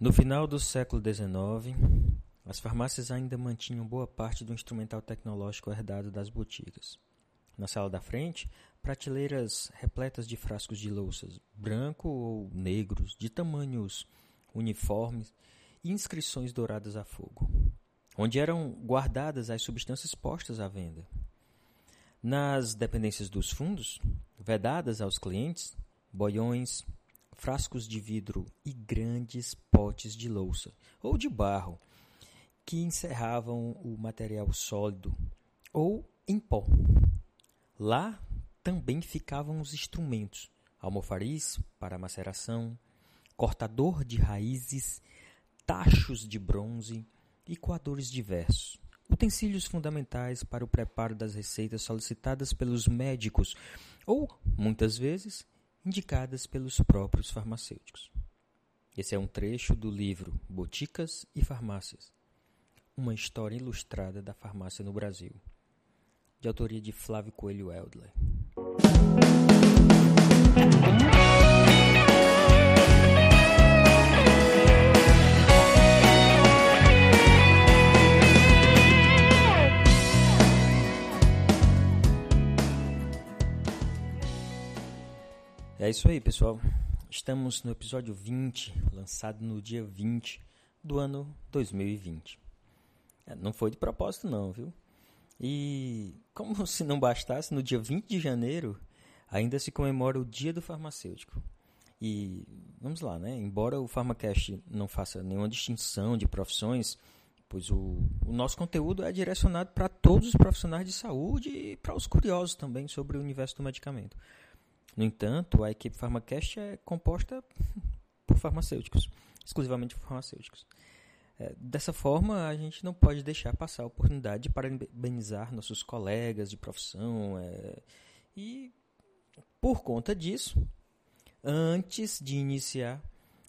No final do século XIX, as farmácias ainda mantinham boa parte do instrumental tecnológico herdado das boticas. Na sala da frente, prateleiras repletas de frascos de louças, branco ou negros, de tamanhos uniformes e inscrições douradas a fogo, onde eram guardadas as substâncias postas à venda. Nas dependências dos fundos, vedadas aos clientes, boiões, frascos de vidro e grandes potes de louça ou de barro que encerravam o material sólido ou em pó. Lá também ficavam os instrumentos, almofariz para maceração, cortador de raízes, tachos de bronze e coadores diversos, utensílios fundamentais para o preparo das receitas solicitadas pelos médicos ou, muitas vezes, indicadas pelos próprios farmacêuticos. Esse é um trecho do livro Boticas e Farmácias Uma História Ilustrada da Farmácia no Brasil, de autoria de Flávio Coelho Eldler. É isso aí, pessoal. Estamos no episódio 20, lançado no dia 20 do ano 2020. É, não foi de propósito, não, viu? E como se não bastasse, no dia 20 de janeiro ainda se comemora o Dia do Farmacêutico. E vamos lá, né? Embora o Pharmacast não faça nenhuma distinção de profissões, pois o, o nosso conteúdo é direcionado para todos os profissionais de saúde e para os curiosos também sobre o universo do medicamento. No entanto, a equipe Pharmacast é composta por farmacêuticos, exclusivamente por farmacêuticos. É, dessa forma, a gente não pode deixar passar a oportunidade de parabenizar nossos colegas de profissão. É, e, por conta disso, antes de iniciar,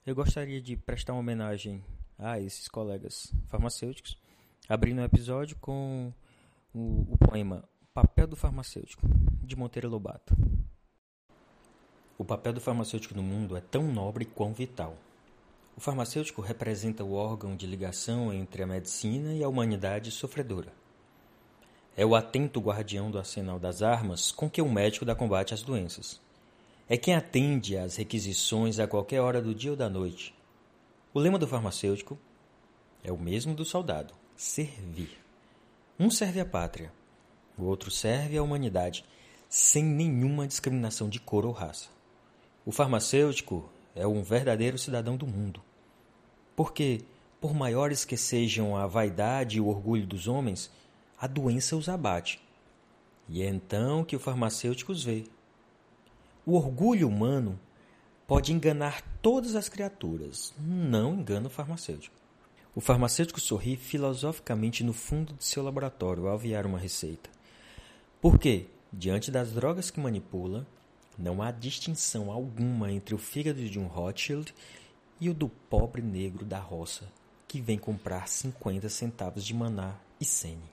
eu gostaria de prestar uma homenagem a esses colegas farmacêuticos, abrindo o episódio com o, o poema Papel do Farmacêutico, de Monteiro Lobato. O papel do farmacêutico no mundo é tão nobre quão vital. O farmacêutico representa o órgão de ligação entre a medicina e a humanidade sofredora. É o atento guardião do arsenal das armas com que o médico dá combate às doenças. É quem atende às requisições a qualquer hora do dia ou da noite. O lema do farmacêutico é o mesmo do soldado: servir. Um serve à pátria, o outro serve à humanidade, sem nenhuma discriminação de cor ou raça. O farmacêutico é um verdadeiro cidadão do mundo. Porque, por maiores que sejam a vaidade e o orgulho dos homens, a doença os abate. E é então que o farmacêutico os vê. O orgulho humano pode enganar todas as criaturas, não engana o farmacêutico. O farmacêutico sorri filosoficamente no fundo de seu laboratório ao aviar uma receita. Porque, diante das drogas que manipula, não há distinção alguma entre o fígado de um Rothschild e o do pobre negro da roça que vem comprar 50 centavos de maná e sene.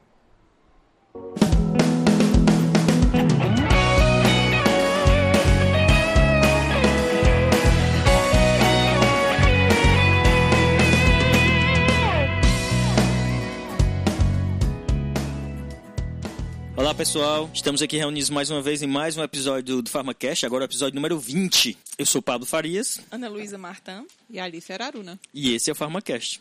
Olá pessoal, estamos aqui reunidos mais uma vez em mais um episódio do PharmaCast, agora o episódio número 20. Eu sou Pablo Farias. Ana Luísa Martã e Alice Araruna. E esse é o PharmaCast.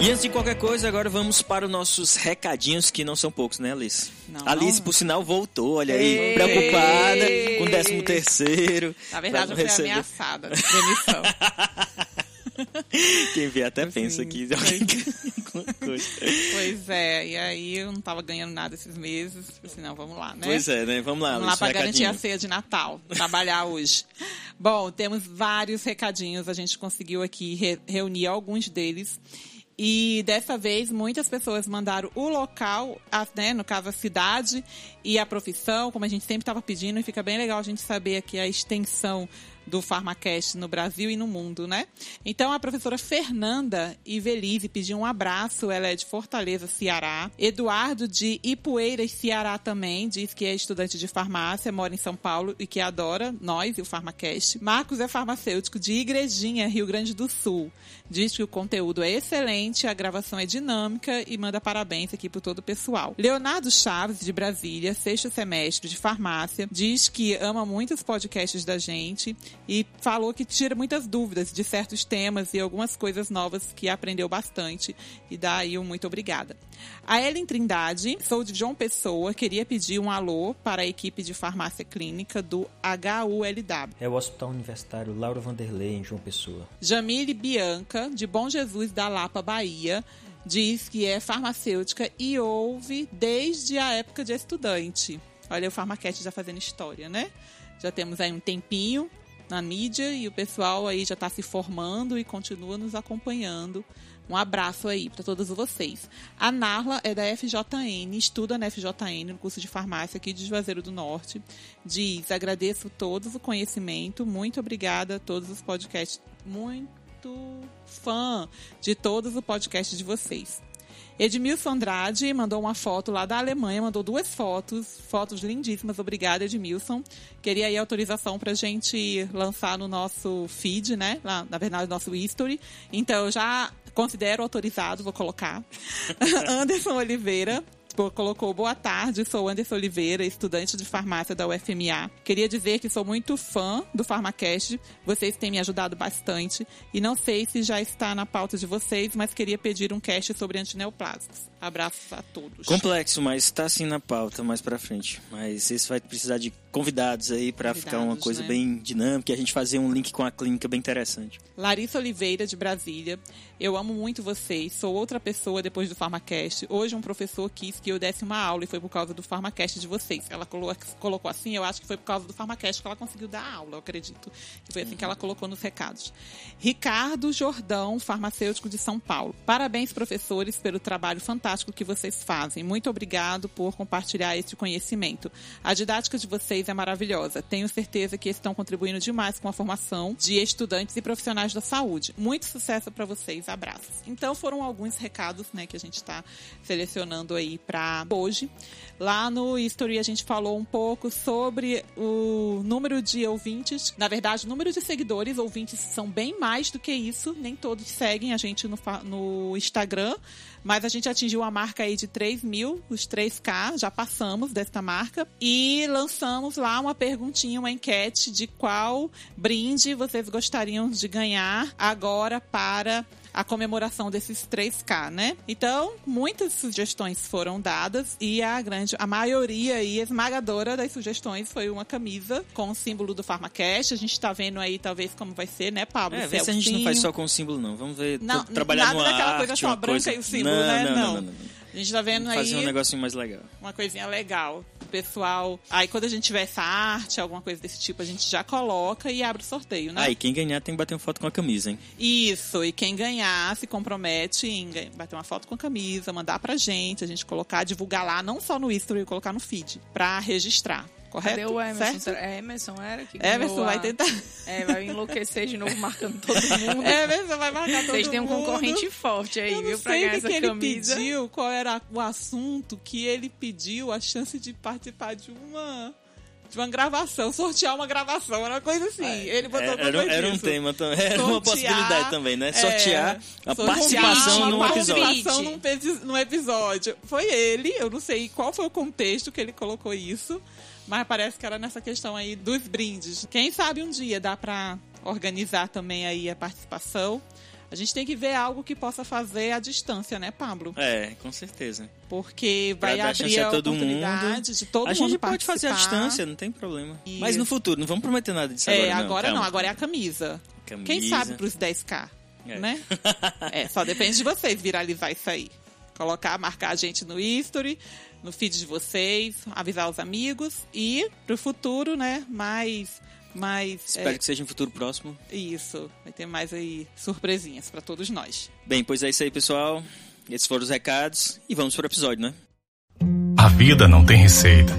E antes de qualquer coisa, agora vamos para os nossos recadinhos, que não são poucos, né, Alice? Não, Alice, não. por sinal, voltou, olha aí, Ei. preocupada com o décimo terceiro. Na verdade, eu fui receber. ameaçada de demissão. Quem vê até Assim, pensa que alguém alguma coisa. pois é, e aí eu não tava ganhando nada esses meses. Assim, não, vamos lá, né? Pois é, né? Vamos lá, Vamos lá para garantir a ceia de Natal, trabalhar hoje. Bom, temos vários recadinhos, a gente conseguiu aqui re- reunir alguns deles. E dessa vez, muitas pessoas mandaram o local, a- né, no caso a cidade e a profissão, como a gente sempre estava pedindo, e fica bem legal a gente saber aqui a extensão do Pharmacast no Brasil e no mundo, né? Então a professora Fernanda Ivelise pediu um abraço, ela é de Fortaleza, Ceará. Eduardo de Ipueiras, Ceará também, diz que é estudante de farmácia, mora em São Paulo e que adora nós e o Pharmacast. Marcos é farmacêutico de Igrejinha, Rio Grande do Sul. Diz que o conteúdo é excelente, a gravação é dinâmica e manda parabéns aqui para todo o pessoal. Leonardo Chaves, de Brasília, sexto semestre de farmácia, diz que ama muito os podcasts da gente e falou que tira muitas dúvidas de certos temas e algumas coisas novas que aprendeu bastante. E daí um muito obrigada. A Ellen Trindade, sou de João Pessoa, queria pedir um alô para a equipe de farmácia clínica do HULW. É o Hospital Universitário Laura Vanderlei, em João Pessoa. Jamile Bianca, de Bom Jesus da Lapa, Bahia, diz que é farmacêutica e ouve desde a época de estudante. Olha o Farmaquete já fazendo história, né? Já temos aí um tempinho na mídia e o pessoal aí já está se formando e continua nos acompanhando. Um abraço aí para todos vocês. A Narla é da FJN, estuda na FJN, no curso de farmácia aqui de Juazeiro do Norte. Diz: agradeço todos o conhecimento, muito obrigada a todos os podcasts. Muito fã de todos os podcasts de vocês. Edmilson Andrade mandou uma foto lá da Alemanha, mandou duas fotos, fotos lindíssimas. Obrigada, Edmilson. Queria aí autorização para gente lançar no nosso feed, né? Lá, na verdade, no nosso history. Então, já considero autorizado, vou colocar. Anderson Oliveira colocou boa tarde, sou Anderson Oliveira, estudante de farmácia da UFMA. Queria dizer que sou muito fã do Farmacast, vocês têm me ajudado bastante e não sei se já está na pauta de vocês, mas queria pedir um cast sobre antineoplásicos. Abraços a todos. Complexo, mas está assim na pauta mais para frente. Mas esse vai precisar de convidados aí para ficar uma coisa né? bem dinâmica e a gente fazer um link com a clínica bem interessante. Larissa Oliveira, de Brasília. Eu amo muito vocês. Sou outra pessoa depois do Farmacast. Hoje um professor quis que eu desse uma aula e foi por causa do Farmacast de vocês. Ela colocou assim, eu acho que foi por causa do Farmacast que ela conseguiu dar aula, eu acredito. E foi assim que ela colocou nos recados. Ricardo Jordão, farmacêutico de São Paulo. Parabéns, professores, pelo trabalho fantástico que vocês fazem. Muito obrigado por compartilhar esse conhecimento. A didática de vocês é maravilhosa. Tenho certeza que estão contribuindo demais com a formação de estudantes e profissionais da saúde. Muito sucesso para vocês. Abraços. Então foram alguns recados, né, que a gente está selecionando aí para hoje. Lá no History a gente falou um pouco sobre o número de ouvintes. Na verdade, o número de seguidores, ouvintes são bem mais do que isso. Nem todos seguem a gente no, no Instagram. Mas a gente atingiu a marca aí de 3 mil, os 3K, já passamos desta marca. E lançamos lá uma perguntinha, uma enquete de qual brinde vocês gostariam de ganhar agora para a comemoração desses 3K, né? Então, muitas sugestões foram dadas e a grande, a maioria e esmagadora das sugestões foi uma camisa com o símbolo do Pharmacast. A gente tá vendo aí, talvez, como vai ser, né, Pablo? É, vê se a gente não faz só com o símbolo, não. Vamos ver, não, trabalhar nada no daquela arte, coisa só branca coisa... e o símbolo, não, né? Não, não, não. não. A gente tá vendo aí. Fazer um negocinho mais legal. Uma coisinha legal. Pessoal. Aí quando a gente tiver essa arte, alguma coisa desse tipo, a gente já coloca e abre o sorteio, né? Ah, e quem ganhar tem que bater uma foto com a camisa, hein? Isso, e quem ganhar se compromete em bater uma foto com a camisa, mandar pra gente, a gente colocar, divulgar lá, não só no History, colocar no feed, pra registrar. Correto? Cadê o Emerson? Certo? É, Emerson era que Emerson a... vai tentar. É, vai enlouquecer de novo marcando todo mundo. Emerson vai marcar todo mundo. Vocês têm um concorrente forte aí, Eu viu? não Pra sei ganhar o que, essa que ele camisa. pediu, qual era o assunto que ele pediu, a chance de participar de uma de uma gravação, sortear uma gravação, era uma coisa assim. ele botou É, era, coisa era um tema também, era uma Sortear, possibilidade também, né? é, Sortear a sortear participação uma num episódio. participação num, pe- num episódio. Foi ele, eu não sei qual foi o contexto que ele colocou isso, mas parece que era nessa questão aí dos brindes. Quem sabe um dia dá pra organizar também aí a participação. A gente tem que ver algo que possa fazer à distância, né, Pablo? É, com certeza. Porque vai dar abrir a a todo oportunidade de todo a mundo gente pode fazer à participar. distância, não tem problema. Mas no futuro, não vamos prometer nada disso É, agora não. agora não, calma. agora é a camisa. Camisa. Quem sabe pros 10k, É. né? É, só depende de vocês viralizar isso aí. Colocar, marcar a gente no history, no feed de vocês, avisar os amigos e pro futuro, né, mais mais Espero é, que seja um futuro próximo. isso, vai ter mais aí surpresinhas pra todos nós. Bem, pois é isso aí, pessoal. Esses foram os recados e vamos pro episódio, né? A vida não tem receita,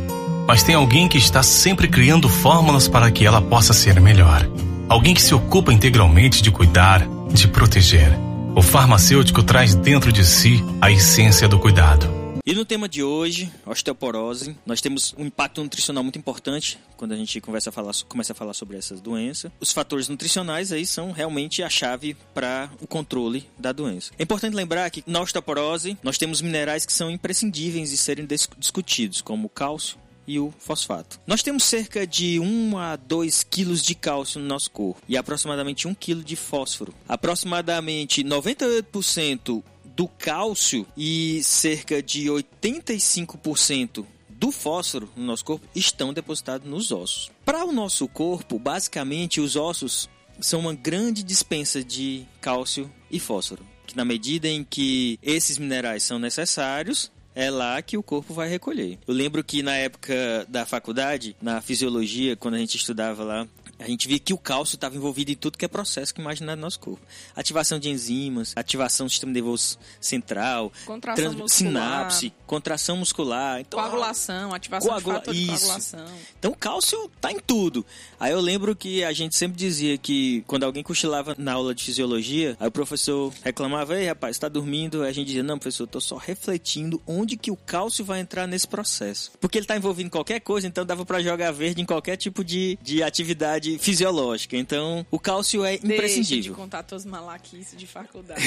mas tem alguém que está sempre criando fórmulas para que ela possa ser melhor. alguém que se ocupa integralmente de cuidar, de proteger. O farmacêutico traz dentro de si a essência do cuidado. E no tema de hoje, osteoporose, nós temos um impacto nutricional muito importante quando a gente começa a falar, começa a falar sobre essas doenças. Os fatores nutricionais aí são realmente a chave para o controle da doença. É importante lembrar que na osteoporose nós temos minerais que são imprescindíveis de serem discutidos, como o cálcio, e o fosfato. Nós temos cerca de 1 a 2 quilos de cálcio no nosso corpo e aproximadamente 1 quilo de fósforo. Aproximadamente 98% do cálcio e cerca de 85% do fósforo no nosso corpo estão depositados nos ossos. Para o nosso corpo, basicamente, os ossos são uma grande dispensa de cálcio e fósforo. Que na medida em que esses minerais são necessários, é lá que o corpo vai recolher. Eu lembro que na época da faculdade, na fisiologia, quando a gente estudava lá, a gente vê que o cálcio estava envolvido em tudo que é processo que imaginar no nosso corpo. Ativação de enzimas, ativação do sistema nervoso central, contração muscular, sinapse, contração muscular. Então, coagulação, ativação coagula... de isso. coagulação. Então o cálcio tá em tudo. Aí eu lembro que a gente sempre dizia que quando alguém cochilava na aula de fisiologia, aí o professor reclamava, ei rapaz, está dormindo? Aí a gente dizia, não professor, eu tô só refletindo onde que o cálcio vai entrar nesse processo. Porque ele está envolvido em qualquer coisa, então dava para jogar verde em qualquer tipo de, de atividade fisiológica. Então, o cálcio é imprescindível. Deixa de contar tuas malaquices de faculdade.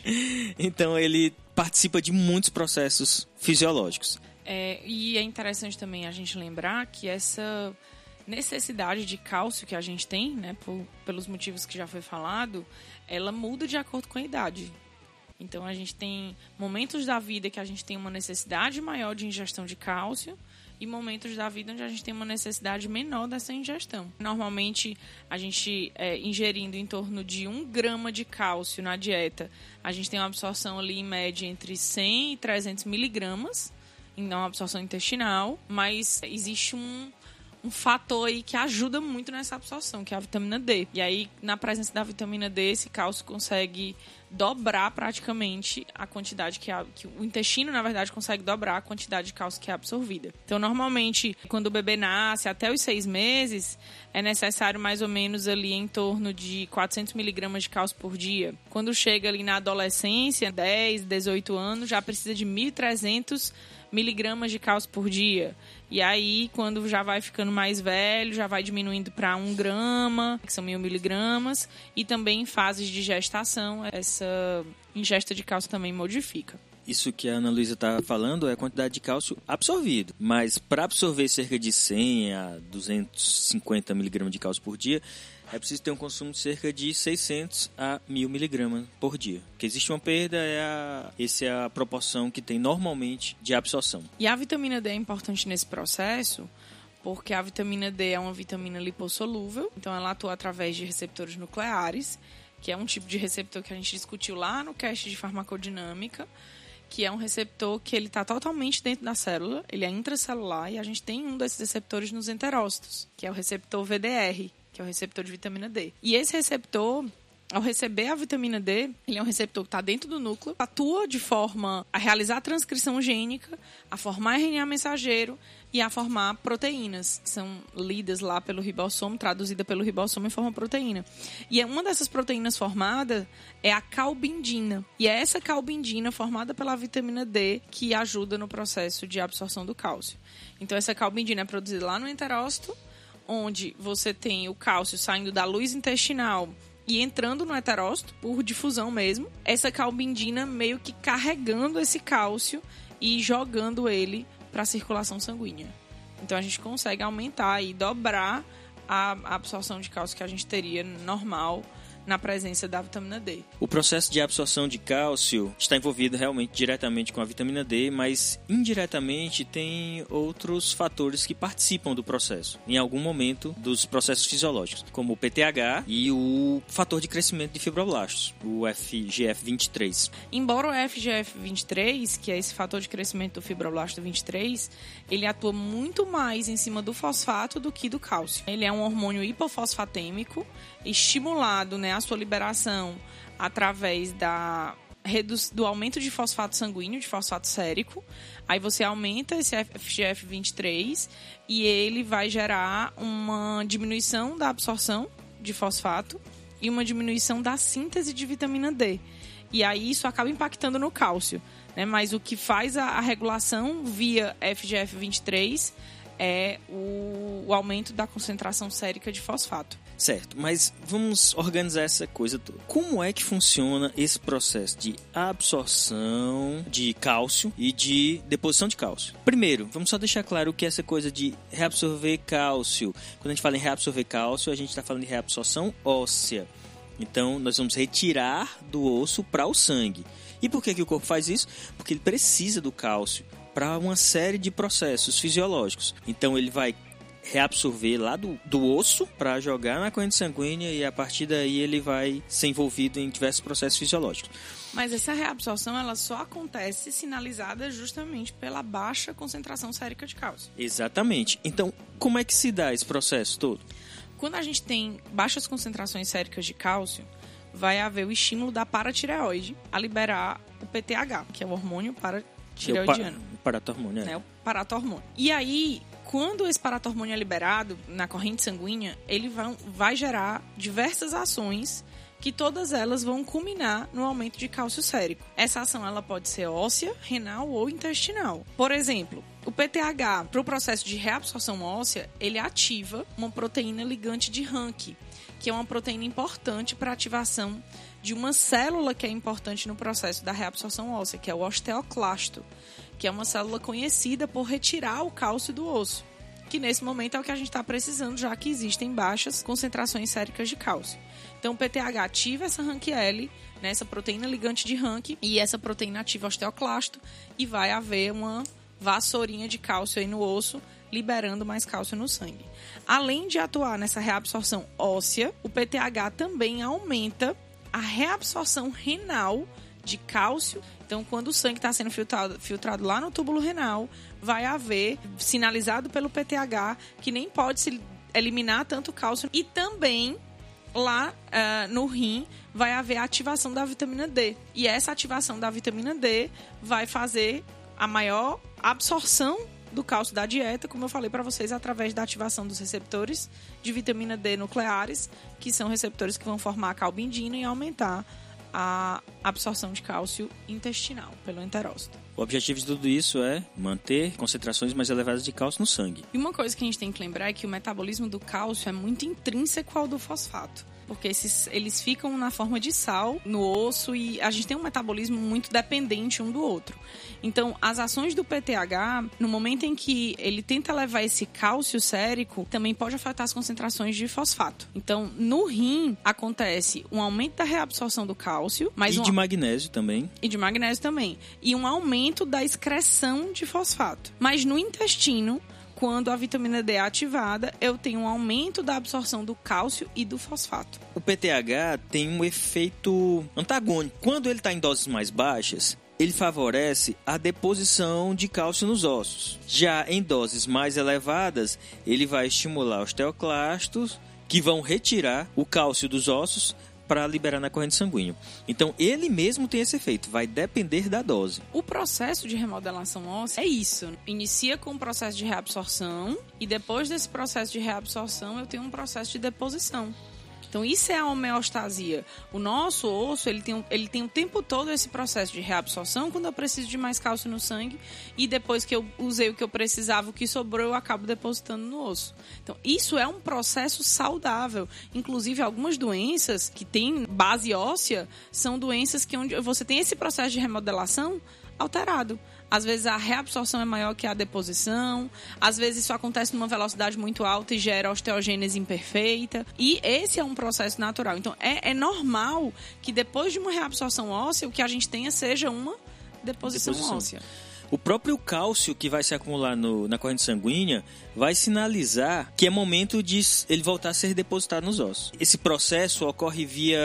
então, ele participa de muitos processos fisiológicos. É, e é interessante também a gente lembrar que essa necessidade de cálcio que a gente tem, né, por, pelos motivos que já foi falado, ela muda de acordo com a idade. Então a gente tem momentos da vida que a gente tem uma necessidade maior de ingestão de cálcio e momentos da vida onde a gente tem uma necessidade menor dessa ingestão. Normalmente, a gente é, ingerindo em torno de um grama de cálcio na dieta, a gente tem uma absorção ali em média entre 100 e 300 miligramas, então uma absorção intestinal, mas existe um um fator aí que ajuda muito nessa absorção, que é a vitamina D. E aí, na presença da vitamina D, esse cálcio consegue dobrar praticamente a quantidade que, a, que o intestino, na verdade, consegue dobrar a quantidade de cálcio que é absorvida. Então, normalmente, quando o bebê nasce, até os seis meses, é necessário mais ou menos ali em torno de 400 miligramas de cálcio por dia. Quando chega ali na adolescência, 10, 18 anos, já precisa de 1.300 miligramas de cálcio por dia. E aí, quando já vai ficando mais velho, já vai diminuindo para um grama, que são mil miligramas. E também em fases de gestação, essa ingesta de cálcio também modifica. Isso que a Ana Luísa está falando é a quantidade de cálcio absorvido. Mas para absorver cerca de 100 a 250 miligramas de cálcio por dia, é preciso ter um consumo de cerca de 600 a 1000 miligramas por dia. Que existe uma perda, é a, essa é a proporção que tem normalmente de absorção. E a vitamina D é importante nesse processo porque a vitamina D é uma vitamina lipossolúvel, então ela atua através de receptores nucleares, que é um tipo de receptor que a gente discutiu lá no cast de farmacodinâmica, que é um receptor que ele está totalmente dentro da célula, ele é intracelular e a gente tem um desses receptores nos enterócitos, que é o receptor VDR, que é o receptor de vitamina D. E esse receptor ao receber a vitamina D, ele é um receptor que está dentro do núcleo, atua de forma a realizar a transcrição gênica, a formar RNA mensageiro e a formar proteínas, que são lidas lá pelo ribossomo, traduzida pelo ribossomo em forma proteína. E é uma dessas proteínas formadas é a calbindina. E é essa calbindina formada pela vitamina D que ajuda no processo de absorção do cálcio. Então essa calbindina é produzida lá no enterócito, onde você tem o cálcio saindo da luz intestinal e entrando no heterócito por difusão mesmo, essa calbindina meio que carregando esse cálcio e jogando ele para a circulação sanguínea. Então a gente consegue aumentar e dobrar a absorção de cálcio que a gente teria normal na presença da vitamina D. O processo de absorção de cálcio está envolvido realmente diretamente com a vitamina D, mas indiretamente tem outros fatores que participam do processo, em algum momento dos processos fisiológicos, como o PTH e o fator de crescimento de fibroblastos, o FGF23. Embora o FGF23, que é esse fator de crescimento do fibroblasto 23, ele atua muito mais em cima do fosfato do que do cálcio. Ele é um hormônio hipofosfatêmico estimulado né, a sua liberação através da do aumento de fosfato sanguíneo, de fosfato sérico. Aí você aumenta esse FGF23 e ele vai gerar uma diminuição da absorção de fosfato e uma diminuição da síntese de vitamina D. E aí isso acaba impactando no cálcio. Né? Mas o que faz a, a regulação via FGF23 é o, o aumento da concentração sérica de fosfato. Certo, mas vamos organizar essa coisa toda. Como é que funciona esse processo de absorção de cálcio e de deposição de cálcio? Primeiro, vamos só deixar claro o que é essa coisa de reabsorver cálcio. Quando a gente fala em reabsorver cálcio, a gente está falando de reabsorção óssea. Então, nós vamos retirar do osso para o sangue. E por que, que o corpo faz isso? Porque ele precisa do cálcio para uma série de processos fisiológicos. Então, ele vai reabsorver lá do, do osso para jogar na corrente sanguínea e a partir daí ele vai ser envolvido em diversos processos fisiológicos. Mas essa reabsorção ela só acontece sinalizada justamente pela baixa concentração sérica de cálcio. Exatamente. Então, como é que se dá esse processo todo? Quando a gente tem baixas concentrações séricas de cálcio, vai haver o estímulo da paratireoide a liberar o PTH, que é o hormônio paratireoidiano. É o, pa paratormônio, é. Né? O paratormônio. E aí, quando esse paratormônio é liberado na corrente sanguínea, ele vai, vai gerar diversas ações que todas elas vão culminar no aumento de cálcio sérico. Essa ação ela pode ser óssea, renal ou intestinal. Por exemplo, o PTH, para o processo de reabsorção óssea, ele ativa uma proteína ligante de Rank, que é uma proteína importante para a ativação de uma célula que é importante no processo da reabsorção óssea, que é o osteoclasto que é uma célula conhecida por retirar o cálcio do osso, que nesse momento é o que a gente está precisando, já que existem baixas concentrações séricas de cálcio. Então, o PTH ativa essa RANQ-L, né, essa proteína ligante de RANQ, e essa proteína ativa osteoclasto, e vai haver uma vassourinha de cálcio aí no osso, liberando mais cálcio no sangue. Além de atuar nessa reabsorção óssea, o PTH também aumenta a reabsorção renal de cálcio. Então, quando o sangue está sendo filtrado, filtrado lá no túbulo renal, vai haver, sinalizado pelo PTH, que nem pode se eliminar tanto cálcio. E também lá uh, no rim vai haver a ativação da vitamina D. E essa ativação da vitamina D vai fazer a maior absorção do cálcio da dieta, como eu falei para vocês, através da ativação dos receptores de vitamina D nucleares, que são receptores que vão formar a calbindina e aumentar a absorção de cálcio intestinal pelo enterócito. O objetivo de tudo isso é manter concentrações mais elevadas de cálcio no sangue. E uma coisa que a gente tem que lembrar é que o metabolismo do cálcio é muito intrínseco ao do fosfato porque esses, eles ficam na forma de sal no osso e a gente tem um metabolismo muito dependente um do outro. Então, as ações do PTH, no momento em que ele tenta levar esse cálcio sérico, também pode afetar as concentrações de fosfato. Então, no rim acontece um aumento da reabsorção do cálcio, mas e um... de magnésio também. E de magnésio também. E um aumento da excreção de fosfato. Mas no intestino, quando a vitamina D é ativada, eu tenho um aumento da absorção do cálcio e do fosfato. O PTH tem um efeito antagônico. Quando ele está em doses mais baixas, ele favorece a deposição de cálcio nos ossos. Já em doses mais elevadas, ele vai estimular os osteoclastos, que vão retirar o cálcio dos ossos para liberar na corrente sanguínea. Então, ele mesmo tem esse efeito, vai depender da dose. O processo de remodelação óssea é isso. Inicia com o processo de reabsorção e depois desse processo de reabsorção eu tenho um processo de deposição. Então, isso é a homeostasia. O nosso osso, ele tem, ele tem o tempo todo esse processo de reabsorção quando eu preciso de mais cálcio no sangue e depois que eu usei o que eu precisava, o que sobrou, eu acabo depositando no osso. Então, isso é um processo saudável. Inclusive, algumas doenças que têm base óssea são doenças que onde você tem esse processo de remodelação alterado. Às vezes a reabsorção é maior que a deposição, às vezes isso acontece numa velocidade muito alta e gera osteogênese imperfeita. E esse é um processo natural. Então é, é normal que depois de uma reabsorção óssea, o que a gente tenha seja uma deposição, deposição. óssea. O próprio cálcio que vai se acumular no, na corrente sanguínea vai sinalizar que é momento de ele voltar a ser depositado nos ossos. Esse processo ocorre via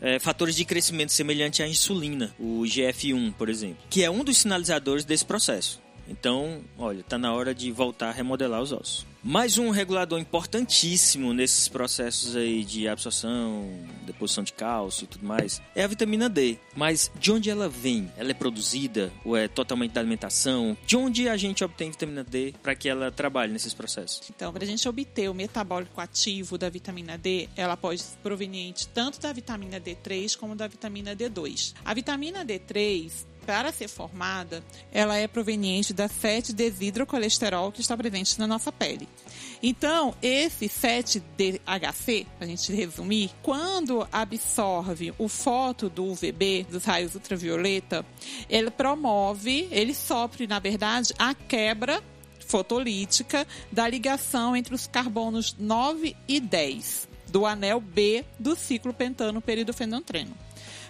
é, fatores de crescimento semelhante à insulina, o GF1, por exemplo, que é um dos sinalizadores desse processo. Então, olha, está na hora de voltar a remodelar os ossos. Mais um regulador importantíssimo nesses processos aí de absorção, deposição de cálcio e tudo mais é a vitamina D. Mas de onde ela vem? Ela é produzida ou é totalmente da alimentação? De onde a gente obtém vitamina D para que ela trabalhe nesses processos? Então, para a gente obter o metabólico ativo da vitamina D, ela pode ser proveniente tanto da vitamina D3 como da vitamina D2. A vitamina D3 para ser formada, ela é proveniente da 7-desidrocolesterol que está presente na nossa pele. Então, esse 7-DHC, para a gente resumir, quando absorve o foto do UVB, dos raios ultravioleta, ele promove, ele sofre, na verdade, a quebra fotolítica da ligação entre os carbonos 9 e 10 do anel B do ciclo pentano peridofenantreno.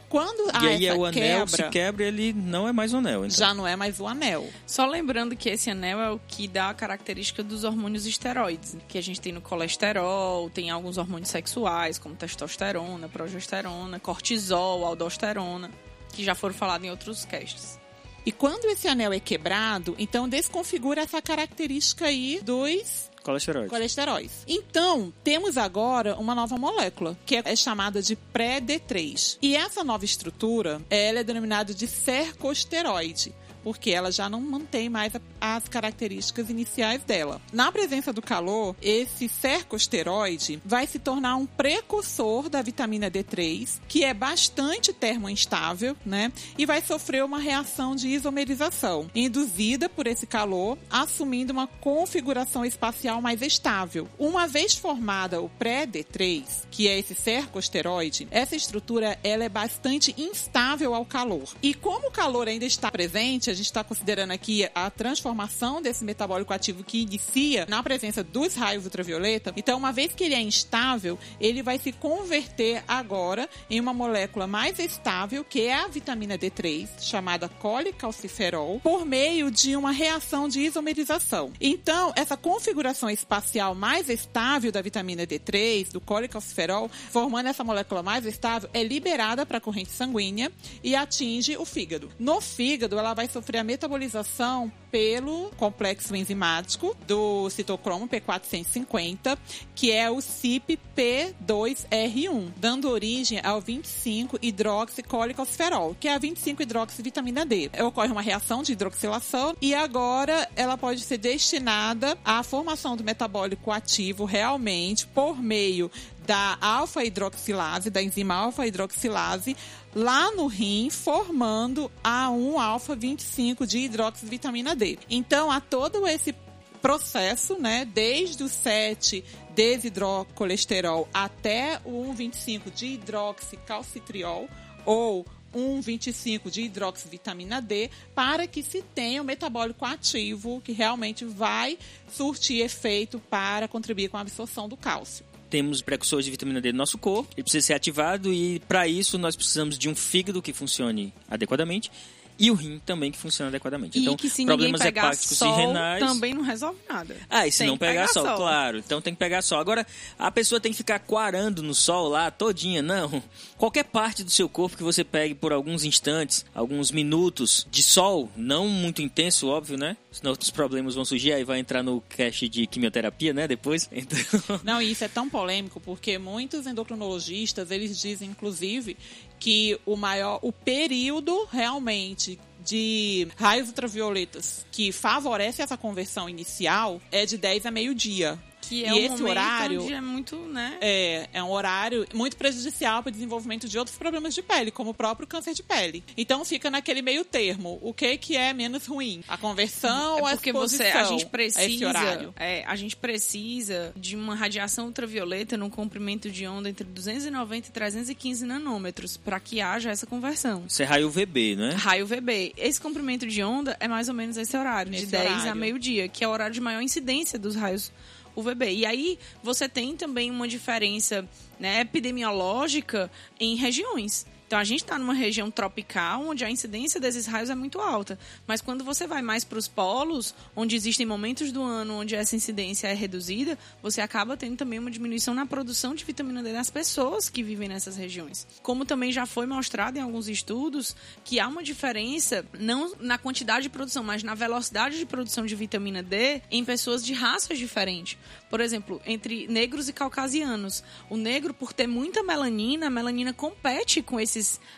Quando e aí é o anel quebra, se quebra, ele não é mais o anel. Então. Já não é mais o anel. Só lembrando que esse anel é o que dá a característica dos hormônios esteroides, que a gente tem no colesterol, tem alguns hormônios sexuais, como testosterona, progesterona, cortisol, aldosterona, que já foram falados em outros casts. E quando esse anel é quebrado, então desconfigura essa característica aí dos Colesteróis. colesteróis. Então, temos agora uma nova molécula, que é chamada de pré-D3. E essa nova estrutura, ela é denominada de cercosteroide porque ela já não mantém mais as características iniciais dela. Na presença do calor, esse cercosteroide vai se tornar um precursor da vitamina D3, que é bastante termoinstável, né? E vai sofrer uma reação de isomerização, induzida por esse calor, assumindo uma configuração espacial mais estável. Uma vez formada o pré-D3, que é esse cercosteroide, essa estrutura ela é bastante instável ao calor. E como o calor ainda está presente, gente está considerando aqui a transformação desse metabólico ativo que inicia na presença dos raios ultravioleta. Então, uma vez que ele é instável, ele vai se converter agora em uma molécula mais estável, que é a vitamina D3, chamada colicalciferol, por meio de uma reação de isomerização. Então, essa configuração espacial mais estável da vitamina D3, do colicalciferol, formando essa molécula mais estável, é liberada para a corrente sanguínea e atinge o fígado. No fígado, ela vai sofrer a metabolização pelo complexo enzimático do citocromo P450, que é o CYP2R1, dando origem ao 25 hidroxicólicosferol, que é a 25 hidroxivitamina D. Ocorre uma reação de hidroxilação e agora ela pode ser destinada à formação do metabólico ativo realmente por meio da alfa-hidroxilase, da enzima alfa-hidroxilase, lá no rim, formando a 1-alfa-25 de hidroxivitamina D. Então, há todo esse processo, né, desde o 7 desidrocolesterol até o 1,25 de hidroxicalcitriol ou 1,25 de hidroxivitamina D, para que se tenha o metabólico ativo que realmente vai surtir efeito para contribuir com a absorção do cálcio temos precursores de vitamina D no nosso corpo, ele precisa ser ativado e para isso nós precisamos de um fígado que funcione adequadamente e o rim também que funciona adequadamente. E então, que se problemas hepáticos sol, e renais. também não resolve nada. Ah, e se Tem não pegar, pegar sol, sol. claro. Então tem que pegar sol. Agora, a pessoa tem que ficar quarando no sol lá todinha. Não. Qualquer parte do seu corpo que você pegue por alguns instantes, alguns minutos de sol, não muito intenso, óbvio, né? Senão outros problemas vão surgir, aí vai entrar no cast de quimioterapia, né? Depois. Então... Não, e isso é tão polêmico porque muitos endocrinologistas, eles dizem, inclusive, que o maior, o período realmente de raios ultravioletas que favorece essa conversão inicial é de 10 a meio-dia. Que é E um esse horário- onde é muito, né? É, é um horário muito prejudicial para o desenvolvimento de outros problemas de pele, como o próprio câncer de pele. Então fica naquele meio termo. O que que é menos ruim? A conversão ou a É porque você, a gente a esse precisa, horário? é, a gente precisa de uma radiação ultravioleta num comprimento de onda entre 290 e 315 nanômetros para que haja essa conversão. Isso é raio UVB, né? Raio VB. Esse comprimento de onda é mais ou menos esse horário, de Esse 10 a horário. meio-dia, que é o horário de maior incidência dos raios UVB. E aí você tem também uma diferença né, epidemiológica em regiões. Então a gente está numa região tropical onde a incidência desses raios é muito alta. Mas quando você vai mais para os polos, onde existem momentos do ano onde essa incidência é reduzida, você acaba tendo também uma diminuição na produção de vitamina D das pessoas que vivem nessas regiões. Como também já foi mostrado em alguns estudos que há uma diferença não na quantidade de produção, mas na velocidade de produção de vitamina D em pessoas de raças diferentes. Por exemplo, entre negros e caucasianos. O negro, por ter muita melanina, a melanina compete com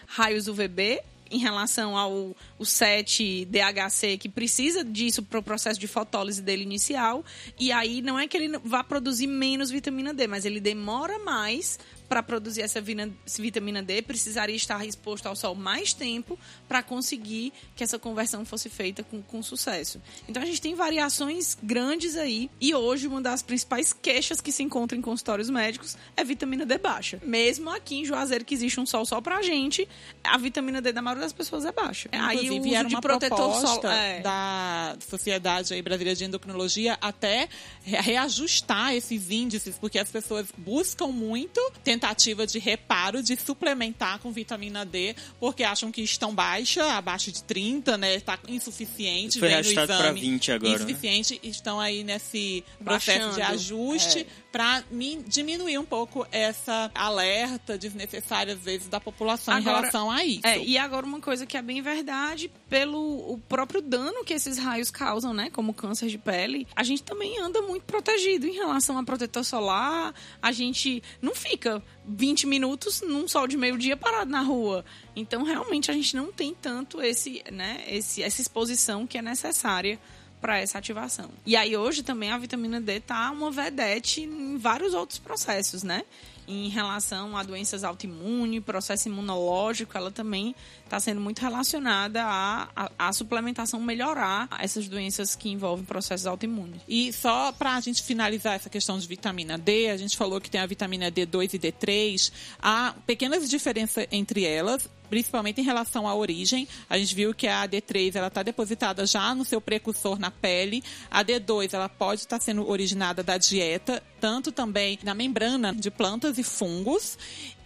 raios UVB em relação ao o 7-DHC, que precisa disso para o processo de fotólise dele inicial. E aí não é que ele vá produzir menos vitamina D, mas ele demora mais para produzir essa vitamina D, precisaria estar exposto ao sol mais tempo para conseguir que essa conversão fosse feita com, com sucesso. Então a gente tem variações grandes aí. E hoje uma das principais queixas que se encontra em consultórios médicos é vitamina D baixa. Mesmo aqui em Juazeiro, que existe um sol só pra gente, a vitamina D da maioria das pessoas é baixa. Inclusive, aí o uso de protetor solar é. da Sociedade Brasileira de Endocrinologia até reajustar esses índices, porque as pessoas buscam muito, tentativa de reparo, de suplementar com vitamina D, porque acham que estão baixa, abaixo de 30, né? Está insuficiente. Foi arrastado para 20 agora. Né? Insuficiente, né? estão aí nesse processo Baixando. de ajuste. É para diminuir um pouco essa alerta desnecessária, às vezes, da população agora, em relação a isso. É, e agora uma coisa que é bem verdade, pelo o próprio dano que esses raios causam, né, como câncer de pele, a gente também anda muito protegido em relação a protetor solar, a gente não fica 20 minutos num sol de meio-dia parado na rua. Então, realmente, a gente não tem tanto esse, né, esse, essa exposição que é necessária para essa ativação. E aí hoje também a vitamina D tá uma vedete em vários outros processos, né? Em relação a doenças autoimunes, processo imunológico, ela também está sendo muito relacionada à, à, suplementação melhorar essas doenças que envolvem processos autoimunes. E só para a gente finalizar essa questão de vitamina D, a gente falou que tem a vitamina D2 e D3, há pequenas diferenças entre elas principalmente em relação à origem. A gente viu que a D3 ela está depositada já no seu precursor na pele. A D2 ela pode estar tá sendo originada da dieta, tanto também na membrana de plantas e fungos.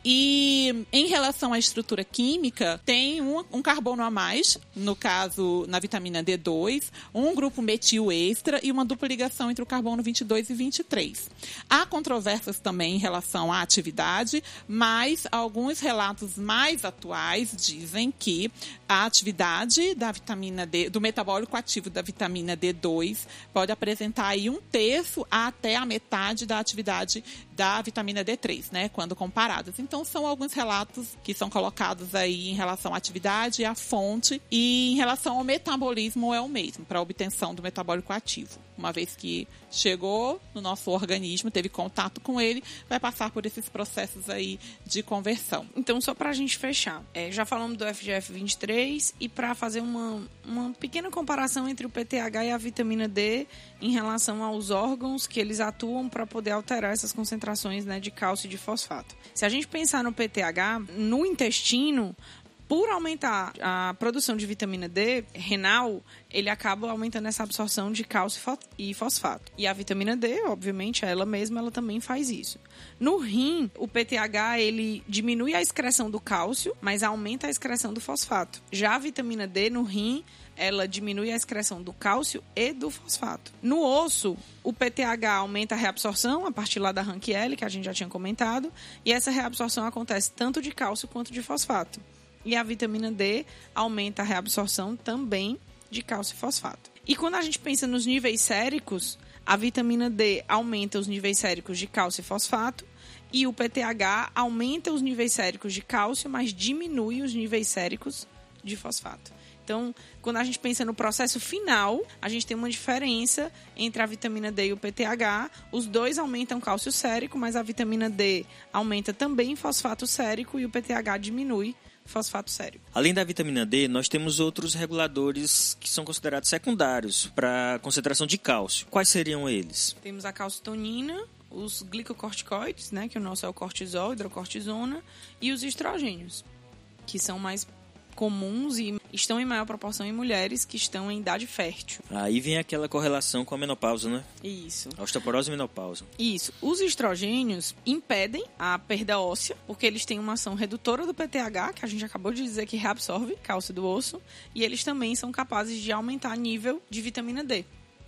E em relação à estrutura química, tem um, um, carbono a mais, no caso, na vitamina D2, um grupo metil extra e uma dupla ligação entre o carbono 22 e 23. Há controvérsias também em relação à atividade, mas alguns relatos mais atuais dizem que a atividade da vitamina D, do metabólico ativo da vitamina D2 pode apresentar aí um terço até a metade da atividade da vitamina D3, né, quando comparadas. Então, são alguns relatos que são colocados aí em relação à atividade à fonte, e em relação ao metabolismo é o mesmo, para obtenção do metabólico ativo. Uma vez que chegou no nosso organismo, teve contato com ele, vai passar por esses processos aí de conversão. Então, só para a gente fechar, é, já falamos do FGF23 e para fazer uma, uma pequena comparação entre o PTH e a vitamina D em relação aos órgãos que eles atuam para poder alterar essas concentrações né, de cálcio e de fosfato. Se a gente pensar no PTH, no intestino, por aumentar a produção de vitamina D renal, ele acaba aumentando essa absorção de cálcio e fosfato. E a vitamina D, obviamente, ela mesma ela também faz isso. No rim, o PTH ele diminui a excreção do cálcio, mas aumenta a excreção do fosfato. Já a vitamina D no rim, ela diminui a excreção do cálcio e do fosfato. No osso, o PTH aumenta a reabsorção a partir lá da RANQ-L, que a gente já tinha comentado, e essa reabsorção acontece tanto de cálcio quanto de fosfato. E a vitamina D aumenta a reabsorção também de cálcio e fosfato. E quando a gente pensa nos níveis séricos, a vitamina D aumenta os níveis séricos de cálcio e fosfato e o PTH aumenta os níveis séricos de cálcio, mas diminui os níveis séricos de fosfato. Então, quando a gente pensa no processo final, a gente tem uma diferença entre a vitamina D e o PTH. Os dois aumentam cálcio sérico, mas a vitamina D aumenta também fosfato sérico e o PTH diminui fosfato sério. Além da vitamina D, nós temos outros reguladores que são considerados secundários para concentração de cálcio. Quais seriam eles? Temos a calcitonina, os glicocorticoides, né, que o nosso é o cortisol, hidrocortisona, e os estrogênios, que são mais comuns e estão em maior proporção em mulheres que estão em idade fértil. Aí vem aquela correlação com a menopausa, né? Isso. Osteoporose e menopausa. Isso. Os estrogênios impedem a perda óssea, porque eles têm uma ação redutora do PTH, que a gente acabou de dizer que reabsorve cálcio do osso, e eles também são capazes de aumentar nível de vitamina D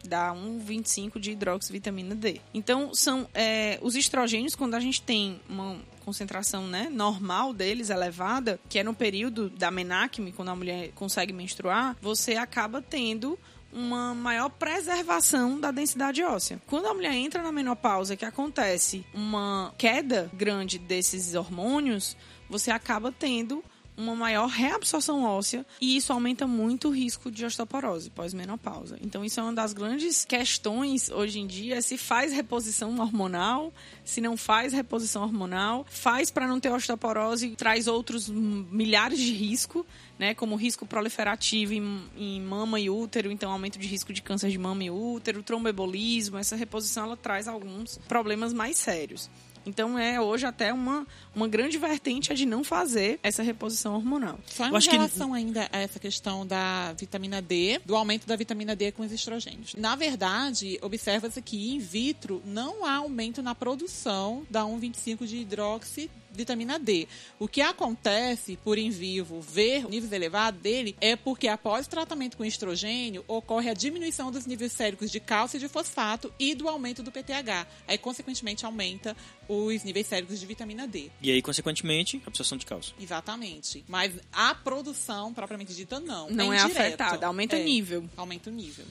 dá 1,25 de hidroxivitamina D. Então, são é, os estrogênios, quando a gente tem uma concentração né, normal deles elevada, que é no período da menacme, quando a mulher consegue menstruar, você acaba tendo uma maior preservação da densidade óssea. Quando a mulher entra na menopausa, que acontece uma queda grande desses hormônios, você acaba tendo uma maior reabsorção óssea e isso aumenta muito o risco de osteoporose pós-menopausa. Então, isso é uma das grandes questões hoje em dia: se faz reposição hormonal, se não faz reposição hormonal, faz para não ter osteoporose, traz outros milhares de risco. Né, como risco proliferativo em, em, mama e útero, então aumento de risco de câncer de mama e útero, tromboembolismo, essa reposição ela traz alguns problemas mais sérios. Então é hoje até uma, uma grande vertente é de não fazer essa reposição hormonal. Só em relação que... ainda a essa questão da vitamina D, do aumento da vitamina D com os estrogênios. Na verdade, observa-se que in vitro não há aumento na produção da 1,25 de hidroxi vitamina D. O que acontece por em vivo ver níveis elevados dele é porque após tratamento com estrogênio ocorre a diminuição dos níveis séricos de cálcio e de fosfato e do aumento do PTH. Aí, consequentemente, aumenta os níveis séricos de vitamina D. E aí, consequentemente, a absorção de cálcio. Exatamente. Mas a produção, propriamente dita, não. Não é, é afetada, aumenta é, o nível. Aumenta o nível.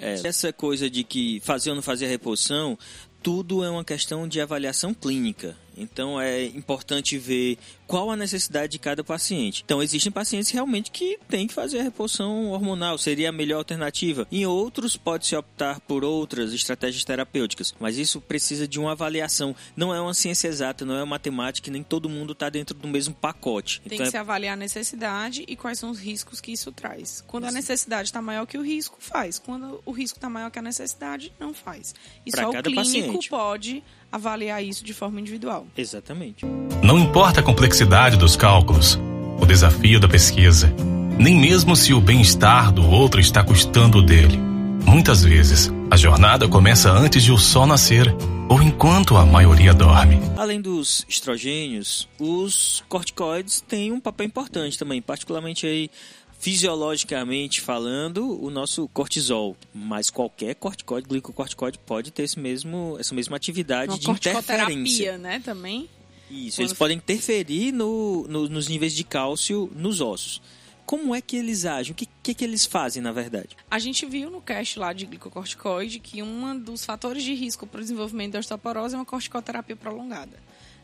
É, essa coisa de que fazer ou não fazer a reposição, tudo é uma questão de avaliação clínica. Então é importante ver qual a necessidade de cada paciente. Então existem pacientes realmente que têm que fazer a reposição hormonal, seria a melhor alternativa. Em outros pode-se optar por outras estratégias terapêuticas, mas isso precisa de uma avaliação. Não é uma ciência exata, não é uma matemática, nem todo mundo está dentro do mesmo pacote. Tem então, que é... se avaliar a necessidade e quais são os riscos que isso traz. Quando isso. a necessidade está maior que o risco, faz. Quando o risco está maior que a necessidade, não faz. E pra só o clínico paciente. pode avaliar isso de forma individual. Exatamente. Não importa a complexidade dos cálculos, o desafio da pesquisa, nem mesmo se o bem-estar do outro está custando o dele. Muitas vezes, a jornada começa antes de o sol nascer ou enquanto a maioria dorme. Além dos estrogênios, os corticoides têm um papel importante também, particularmente aí fisiologicamente falando, o nosso cortisol. Mas qualquer corticoide, glicocorticoide, pode ter esse mesmo, essa mesma atividade Uma de interferência. né, também. Isso, Quando... eles podem interferir no, no, nos níveis de cálcio nos ossos. Como é que eles agem? O que, que, que, eles fazem, na verdade? A gente viu no cast lá de glicocorticoide que um dos fatores de risco para o desenvolvimento da osteoporose é uma corticoterapia prolongada.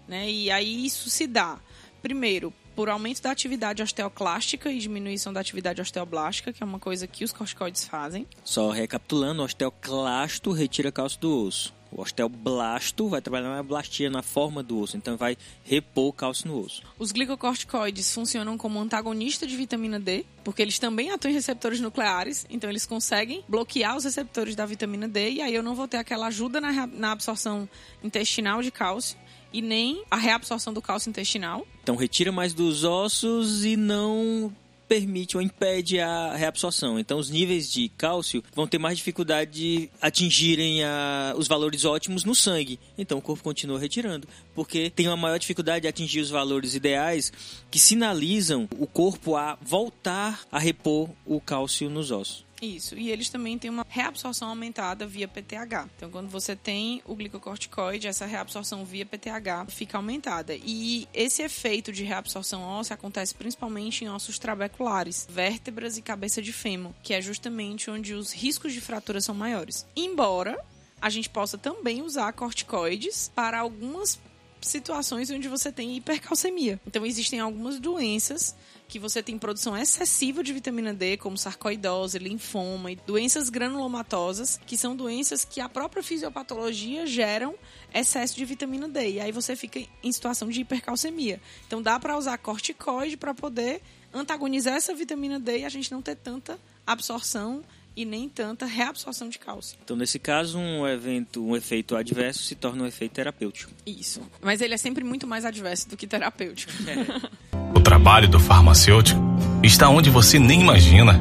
Né? E aí isso se dá, primeiro, por aumento da atividade osteoclástica e diminuição da atividade osteoblástica, que é uma coisa que os corticoides fazem. Só recapitulando, o osteoclasto retira cálcio do osso. O osteoblasto vai trabalhar na blastia, na forma do osso, então vai repor cálcio no osso. Os glicocorticoides funcionam como antagonista de vitamina D, porque eles também atuam em receptores nucleares, então eles conseguem bloquear os receptores da vitamina D, e aí eu não vou ter aquela ajuda na, na absorção intestinal de cálcio e nem a reabsorção do cálcio intestinal. Então retira mais dos ossos e não permite ou impede a reabsorção. Então, os níveis de cálcio vão ter mais dificuldade de atingirem a, os valores ótimos no sangue. Então, o corpo continua retirando, porque tem uma maior dificuldade de atingir os valores ideais que sinalizam o corpo a voltar a repor o cálcio nos ossos. Isso. E eles também têm uma reabsorção aumentada via PTH. Então, quando você tem o glicocorticoide, essa reabsorção via PTH fica aumentada. E esse efeito de reabsorção óssea acontece principalmente em ossos trabeculares, vértebras e cabeça de fêmur, que é justamente onde os riscos de fratura são maiores. Embora a gente possa também usar corticoides para algumas situações onde você tem hipercalcemia. Então, existem algumas doenças que você tem produção excessiva de vitamina D, como sarcoidose, linfoma e doenças granulomatosas, que são doenças que a própria fisiopatologia geram excesso de vitamina D. E aí você fica em situação de hipercalcemia. Então dá para usar corticoide para poder antagonizar essa vitamina D e a gente não ter tanta absorção e nem tanta reabsorção de cálcio. Então, nesse caso, um evento, um efeito adverso se torna um efeito terapêutico. Isso. Mas ele é sempre muito mais adverso do que terapêutico. É. trabalho do farmacêutico está onde você nem imagina.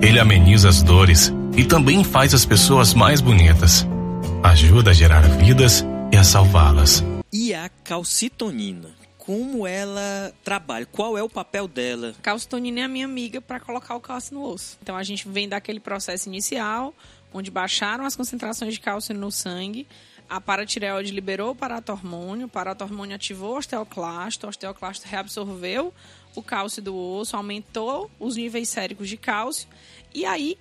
Ele ameniza as dores e também faz as pessoas mais bonitas. Ajuda a gerar vidas e a salvá-las. E a calcitonina? Como ela trabalha? Qual é o papel dela? Calcitonina é a minha amiga para colocar o cálcio no osso. Então a gente vem daquele processo inicial, onde baixaram as concentrações de cálcio no sangue, a paratireoide liberou o paratormônio, o paratormônio ativou o osteoclasto, o osteoclasto reabsorveu o cálcio do osso, aumentou os níveis séricos de cálcio, e aí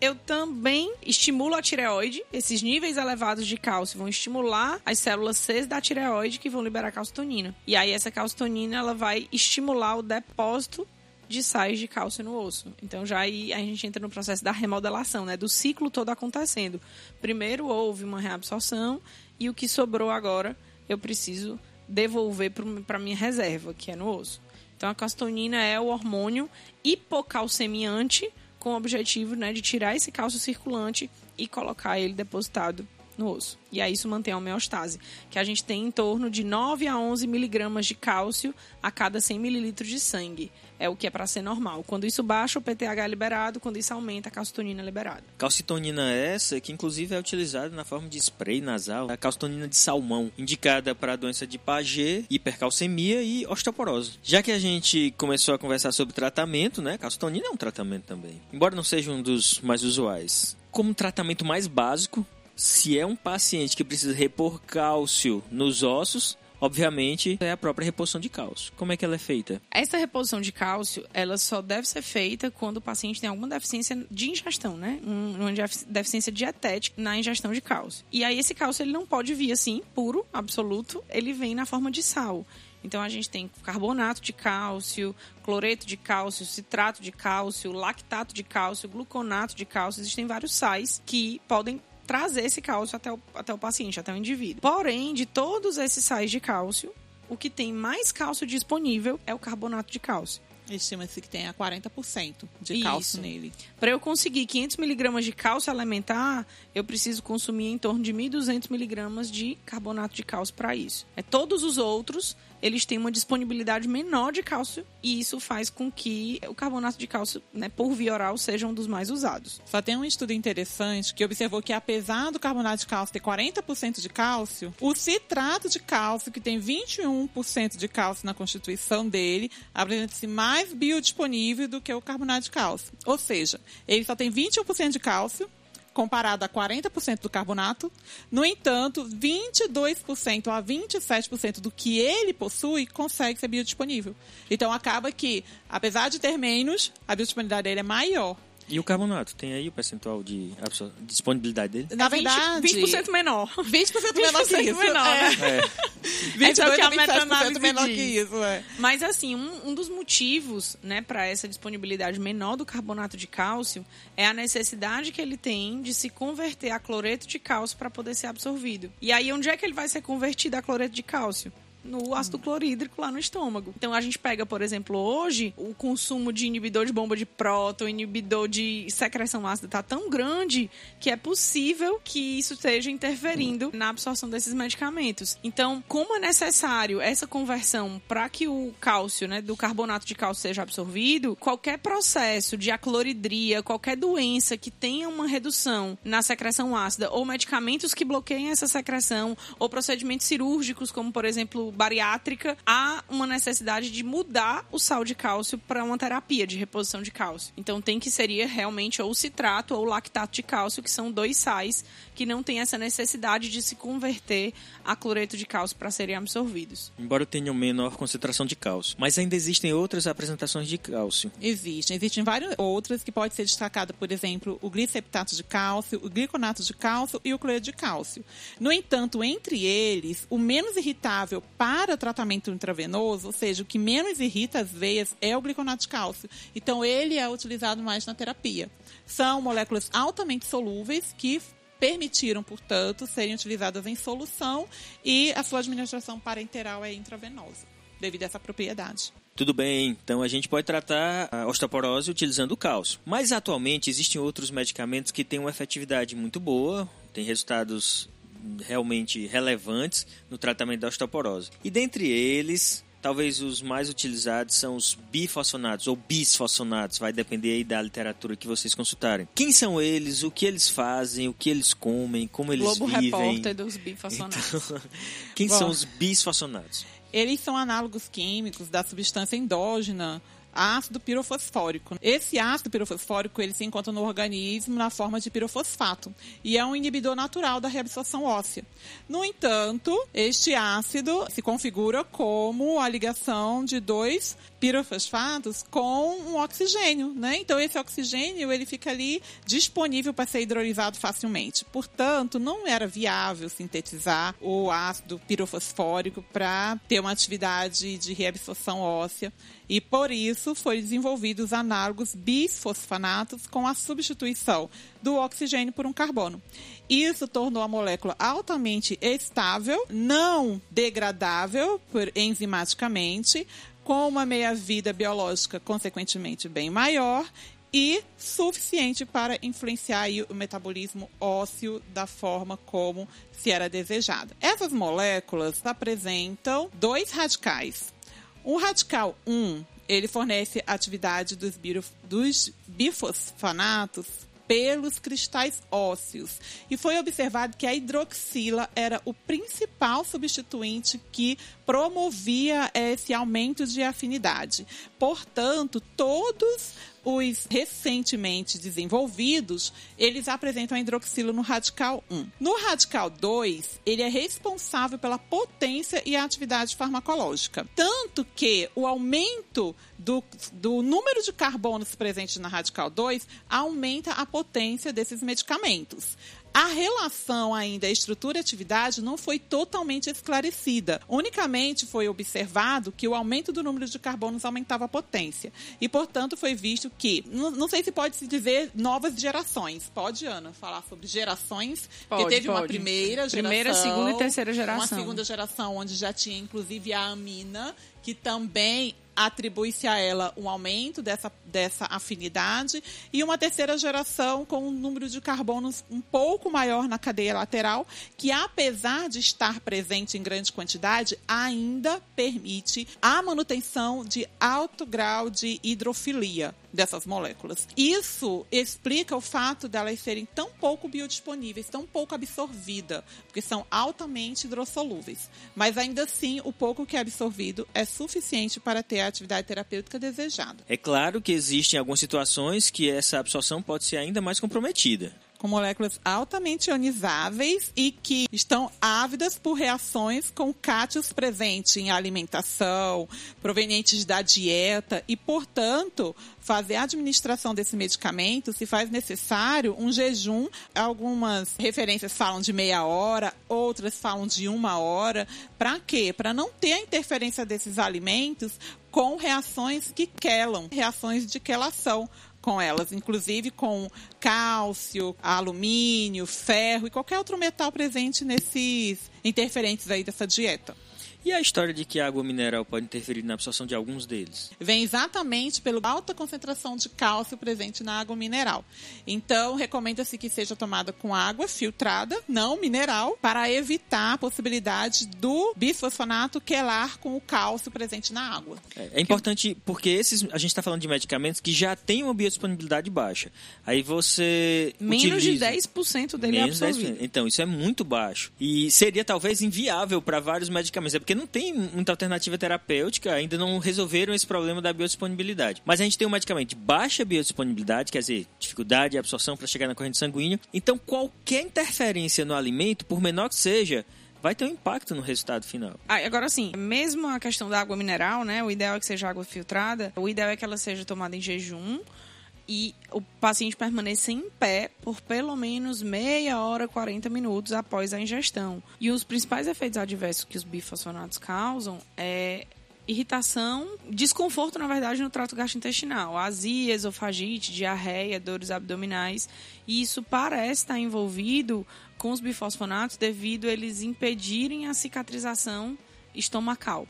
eu também estimulo a tireoide. Esses níveis elevados de cálcio vão estimular as células C da tireoide que vão liberar calcitonina. E aí essa calcitonina ela vai estimular o depósito de sais de cálcio no osso. Então já aí a gente entra no processo da remodelação, né, do ciclo todo acontecendo. Primeiro houve uma reabsorção e o que sobrou agora eu preciso devolver para minha reserva, que é no osso. Então a calcitonina é o hormônio hipocalcemiante com o objetivo né, de tirar esse cálcio circulante e colocar ele depositado no osso. E aí isso mantém a homeostase, que a gente tem em torno de 9 a 11 miligramas de cálcio a cada 100 mililitros de sangue. É o que é para ser normal. Quando isso baixa, o PTH é liberado. Quando isso aumenta, a calcitonina é liberada. Calcitonina essa que inclusive é utilizada na forma de spray nasal. A calcitonina de salmão, indicada para doença de Paget, hipercalcemia e osteoporose. Já que a gente começou a conversar sobre tratamento, né? Calcitonina é um tratamento também. Embora não seja um dos mais usuais. Como tratamento mais básico, se é um paciente que precisa repor cálcio nos ossos, obviamente, é a própria reposição de cálcio. Como é que ela é feita? Essa reposição de cálcio, ela só deve ser feita quando o paciente tem alguma deficiência de ingestão, né? Uma deficiência dietética na ingestão de cálcio. E aí esse cálcio ele não pode vir assim, puro, absoluto, ele vem na forma de sal. Então a gente tem carbonato de cálcio, cloreto de cálcio, citrato de cálcio, lactato de cálcio, gluconato de cálcio. Existem vários sais que podem trazer esse cálcio até o, até o paciente, até o indivíduo. Porém, de todos esses sais de cálcio, o que tem mais cálcio disponível é o carbonato de cálcio. Estima-se que tenha 40% de Isso. cálcio nele. Para eu conseguir 500 miligramas de cálcio alimentar, eu preciso consumir em torno de 1.200 miligramas de carbonato de cálcio para isso. É todos os outros eles têm uma disponibilidade menor de cálcio e isso faz com que o carbonato de cálcio, né, por via oral, seja um dos mais usados. Só tem um estudo interessante que observou que apesar do carbonato de cálcio ter 40% de cálcio, o citrato de cálcio, que tem 21% de cálcio na constituição dele, apresenta-se mais biodisponível do que o carbonato de cálcio. Ou seja, ele só tem 21% de cálcio comparado a 40% do carbonato. No entanto, 22% a 27% do que ele possui consegue ser biodisponível. Então acaba que, apesar de ter menos, a biodisponibilidade dele é maior. E o carbonato? Tem aí o percentual de disponibilidade dele? Na é verdade... 20%, 20 menor. 20%, 20 menor que isso. Menor, né? é. É. 22 é que a meta menor que isso. É. Mas assim, um, um dos motivos né, para essa disponibilidade menor do carbonato de cálcio é a necessidade que ele tem de se converter a cloreto de cálcio para poder ser absorvido. E aí, onde é que ele vai ser convertido a cloreto de cálcio? No ácido clorídrico lá no estômago. Então a gente pega, por exemplo, hoje, o consumo de inibidor de bomba de próton, inibidor de secreção ácida tá tão grande que é possível que isso esteja interferindo na absorção desses medicamentos. Então, como é necessário essa conversão para que o cálcio, né, do carbonato de cálcio seja absorvido, qualquer processo de acloridria, qualquer doença que tenha uma redução na secreção ácida ou medicamentos que bloqueiem essa secreção ou procedimentos cirúrgicos, como por exemplo bariátrica, há uma necessidade de mudar o sal de cálcio para uma terapia de reposição de cálcio. Então tem que seria realmente ou citrato ou lactato de cálcio, que são dois sais que não têm essa necessidade de se converter a cloreto de cálcio para serem absorvidos. Embora tenham menor concentração de cálcio, mas ainda existem outras apresentações de cálcio. Existem, existem várias outras que pode ser destacado, por exemplo, o gliceptato de cálcio, o gliconato de cálcio e o cloreto de cálcio. No entanto, entre eles, o menos irritável para tratamento intravenoso, ou seja, o que menos irrita as veias é o gliconato de cálcio. Então, ele é utilizado mais na terapia. São moléculas altamente solúveis que permitiram, portanto, serem utilizadas em solução e a sua administração parenteral é intravenosa, devido a essa propriedade. Tudo bem, então a gente pode tratar a osteoporose utilizando o cálcio. Mas atualmente existem outros medicamentos que têm uma efetividade muito boa, têm resultados realmente relevantes no tratamento da osteoporose. E dentre eles, talvez os mais utilizados são os bifosfonatos ou bisfosfonatos, vai depender aí da literatura que vocês consultarem. Quem são eles, o que eles fazem, o que eles comem, como eles Globo vivem. Repórter dos bifosfonatos. Então, quem Bom. são os bisfosfonatos? Eles são análogos químicos da substância endógena ácido pirofosfórico. Esse ácido pirofosfórico ele se encontra no organismo na forma de pirofosfato e é um inibidor natural da reabsorção óssea. No entanto, este ácido se configura como a ligação de dois pirofosfatos com um oxigênio, né? Então esse oxigênio ele fica ali disponível para ser hidrolisado facilmente. Portanto, não era viável sintetizar o ácido pirofosfórico para ter uma atividade de reabsorção óssea e por isso foi desenvolvidos os análogos bisfosfanatos com a substituição do oxigênio por um carbono. Isso tornou a molécula altamente estável, não degradável enzimaticamente, com uma meia-vida biológica consequentemente bem maior e suficiente para influenciar o metabolismo ósseo da forma como se era desejado. Essas moléculas apresentam dois radicais. O radical 1, ele fornece atividade dos, dos bifosfanatos pelos cristais ósseos. E foi observado que a hidroxila era o principal substituinte que promovia esse aumento de afinidade. Portanto, todos os recentemente desenvolvidos, eles apresentam a hidroxila no radical 1. No radical 2, ele é responsável pela potência e atividade farmacológica. Tanto que o aumento do, do número de carbonos presentes na radical 2 aumenta a potência desses medicamentos. A relação ainda estrutura-atividade não foi totalmente esclarecida. Unicamente foi observado que o aumento do número de carbonos aumentava a potência. E, portanto, foi visto que, não, sei se pode se dizer novas gerações. Pode, Ana, falar sobre gerações? Pode, Porque teve uma pode. primeira geração. Primeira, segunda e terceira geração. Uma segunda geração, onde já tinha, inclusive, a amina, que também atribui-se a ela um aumento dessa, dessa afinidade e uma terceira geração com um número de carbonos um pouco maior na cadeia lateral, que apesar de estar presente em grande quantidade, ainda permite a manutenção de alto grau de hidrofilia dessas moléculas. Isso explica o fato delas serem tão pouco biodisponíveis, tão pouco absorvida, porque são altamente hidrossolúveis. Mas ainda assim, o pouco que é absorvido é suficiente para ter a atividade terapêutica desejada. É claro que existem algumas situações que essa absorção pode ser ainda mais comprometida. Com moléculas altamente ionizáveis e que estão ávidas por reações com cátions presentes em alimentação, provenientes da dieta e, portanto, fazer a administração desse medicamento se faz necessário um jejum. Algumas referências falam de meia hora, outras falam de uma hora. Para quê? Para não ter a interferência desses alimentos com reações que quelam, reações de quelação com elas, inclusive com cálcio, alumínio, ferro e qualquer outro metal presente nesses interferentes aí dessa dieta. E a história de que a água mineral pode interferir na absorção de alguns deles? Vem exatamente pela alta concentração de cálcio presente na água mineral. Então, recomenda-se que seja tomada com água filtrada, não mineral, para evitar a possibilidade do bisfosfonato quelar com o cálcio presente na água. É, é importante porque esses a gente está falando de medicamentos que já têm uma biodisponibilidade baixa. Aí você Menos de utiliza- 10% dele é Menos de 10%. absorvido. Então, isso é muito baixo. E seria talvez inviável para vários medicamentos. É porque não tem muita alternativa terapêutica, ainda não resolveram esse problema da biodisponibilidade. Mas a gente tem um medicamento de baixa biodisponibilidade, quer dizer, dificuldade de absorção para chegar na corrente sanguínea. Então, qualquer interferência no alimento, por menor que seja, vai ter um impacto no resultado final. Ah, agora sim, mesmo a questão da água mineral, né? O ideal é que seja água filtrada. O ideal é que ela seja tomada em jejum e o paciente permaneça em pé por pelo menos meia hora, 40 minutos após a ingestão. E os principais efeitos adversos que os bifosfonatos causam é irritação, desconforto, na verdade, no trato gastrointestinal, azia, esofagite, diarreia, dores abdominais. E isso parece estar envolvido com os bifosfonatos devido a eles impedirem a cicatrização estomacal.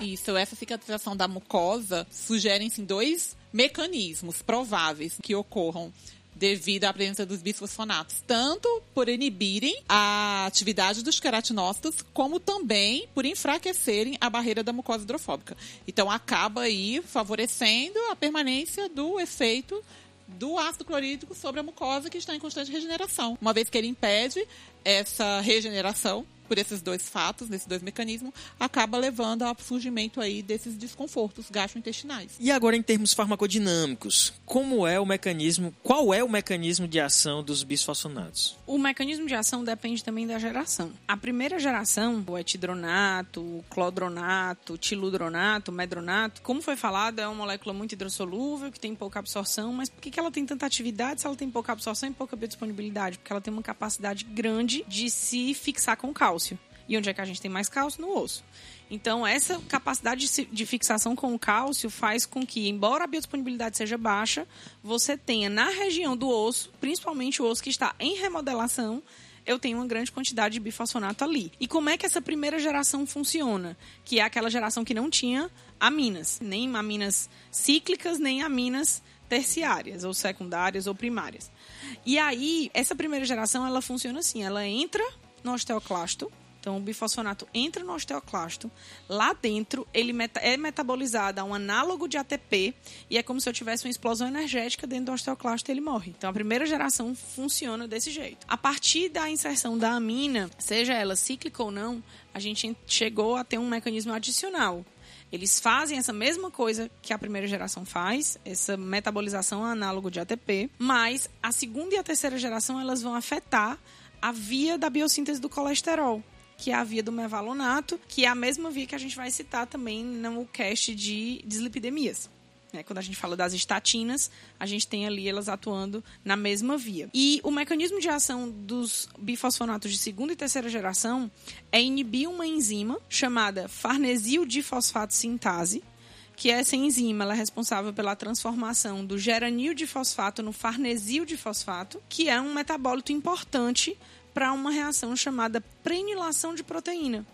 Isso, essa cicatrização da mucosa sugerem-se dois mecanismos prováveis que ocorram devido à presença dos bisfosfonatos, tanto por inibirem a atividade dos queratinócitos, como também por enfraquecerem a barreira da mucosa hidrofóbica. Então acaba aí favorecendo a permanência do efeito do ácido clorídrico sobre a mucosa que está em constante regeneração, uma vez que ele impede essa regeneração por esses dois fatos, nesses dois mecanismos, acaba levando ao surgimento aí desses desconfortos gastrointestinais. E agora em termos farmacodinâmicos, como é o mecanismo, qual é o mecanismo de ação dos bisfosfonatos? O mecanismo de ação depende também da geração. A primeira geração, o etidronato, o clodronato, o tiludronato, o medronato, como foi falado, é uma molécula muito hidrossolúvel, que tem pouca absorção, mas por que ela tem tanta atividade se ela tem pouca absorção e pouca biodisponibilidade? Porque ela tem uma capacidade grande de se fixar com cálcio cálcio. E onde é que a gente tem mais cálcio? No osso. Então, essa capacidade de fixação com o cálcio faz com que, embora a biodisponibilidade seja baixa, você tenha na região do osso, principalmente o osso que está em remodelação, eu tenho uma grande quantidade de bifosfonato ali. E como é que essa primeira geração funciona? Que é aquela geração que não tinha aminas, nem aminas cíclicas, nem aminas terciárias, ou secundárias, ou primárias. E aí, essa primeira geração, ela funciona assim, ela entra no osteoclasto. Então, o bifosfonato entra no osteoclasto. Lá dentro, ele é metabolizado a um análogo de ATP e é como se eu tivesse uma explosão energética dentro do osteoclasto e ele morre. Então, a primeira geração funciona desse jeito. A partir da inserção da amina, seja ela cíclica ou não, a gente chegou a ter um mecanismo adicional, eles fazem essa mesma coisa que a primeira geração faz, essa metabolização análogo de ATP, mas a segunda e a terceira geração elas vão afetar a via da biossíntese do colesterol, que é a via do mevalonato, que é a mesma via que a gente vai citar também no cast de dislipidemias. Né? Quando a gente fala das estatinas, a gente tem ali elas atuando na mesma via. E o mecanismo de ação dos bifosfonatos de segunda e terceira geração é inibir uma enzima chamada farnesil difosfato sintase, que essa enzima é responsável pela transformação do geranil de fosfato no farnesil de fosfato, que é um metabólito importante para uma reação chamada prenilação de proteína,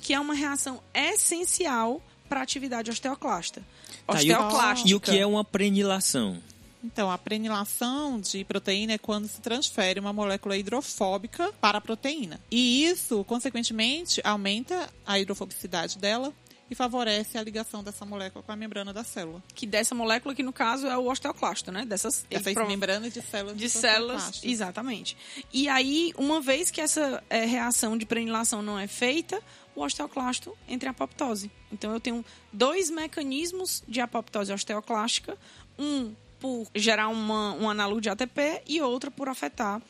que é uma reação essencial para a atividade osteoclasta. Tá, osteoclástica. E o que é uma prenilação? Então, a prenilação de proteína é quando se transfere uma molécula hidrofóbica para a proteína. E isso, consequentemente, aumenta a hidrofobicidade dela e favorece a ligação dessa molécula com a membrana da célula. Que dessa molécula que no caso é o osteoclasto, né? Dessas essa prov... membrana de células de células, exatamente. E aí, uma vez que essa é, reação de prenilação não é feita, o osteoclasto entra em apoptose. Então eu tenho dois mecanismos de apoptose osteoclástica, um por gerar uma, um análogo de ATP e outro por afetar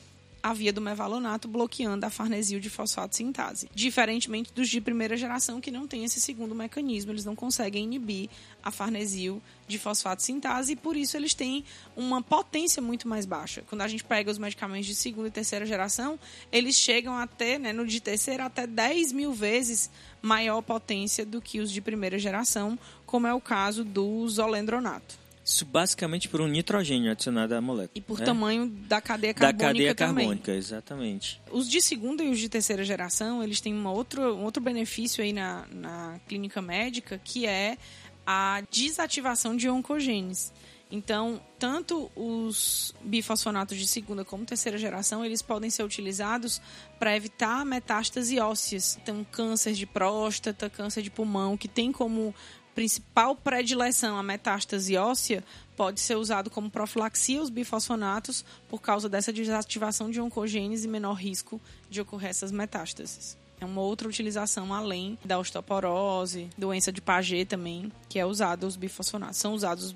a via do mevalonato bloqueando a farnesil de fosfato sintase. Diferentemente dos de primeira geração que não tem esse segundo mecanismo, eles não conseguem inibir a farnesil de fosfato sintase e por isso eles têm uma potência muito mais baixa. Quando a gente pega os medicamentos de segunda e terceira geração, eles chegam até, né, no de terceira, até 10 mil vezes maior potência do que os de primeira geração, como é o caso do zolendronato. Isso basicamente por um nitrogênio adicionado à molécula. E por né? tamanho da cadeia carbônica Da cadeia também. carbônica, exatamente. Os de segunda e os de terceira geração, eles têm uma outro, um outro benefício aí na, na clínica médica, que é a desativação de oncogenes. Então, tanto os bifosfonatos de segunda como terceira geração, eles podem ser utilizados para evitar metástase ósseas. Então, câncer de próstata, câncer de pulmão, que tem como principal predileção a metástase óssea pode ser usado como profilaxia aos bifosfonatos por causa dessa desativação de oncogenes e menor risco de ocorrer essas metástases. É uma outra utilização além da osteoporose, doença de Paget também, que é usado os bifosfonatos. São usados os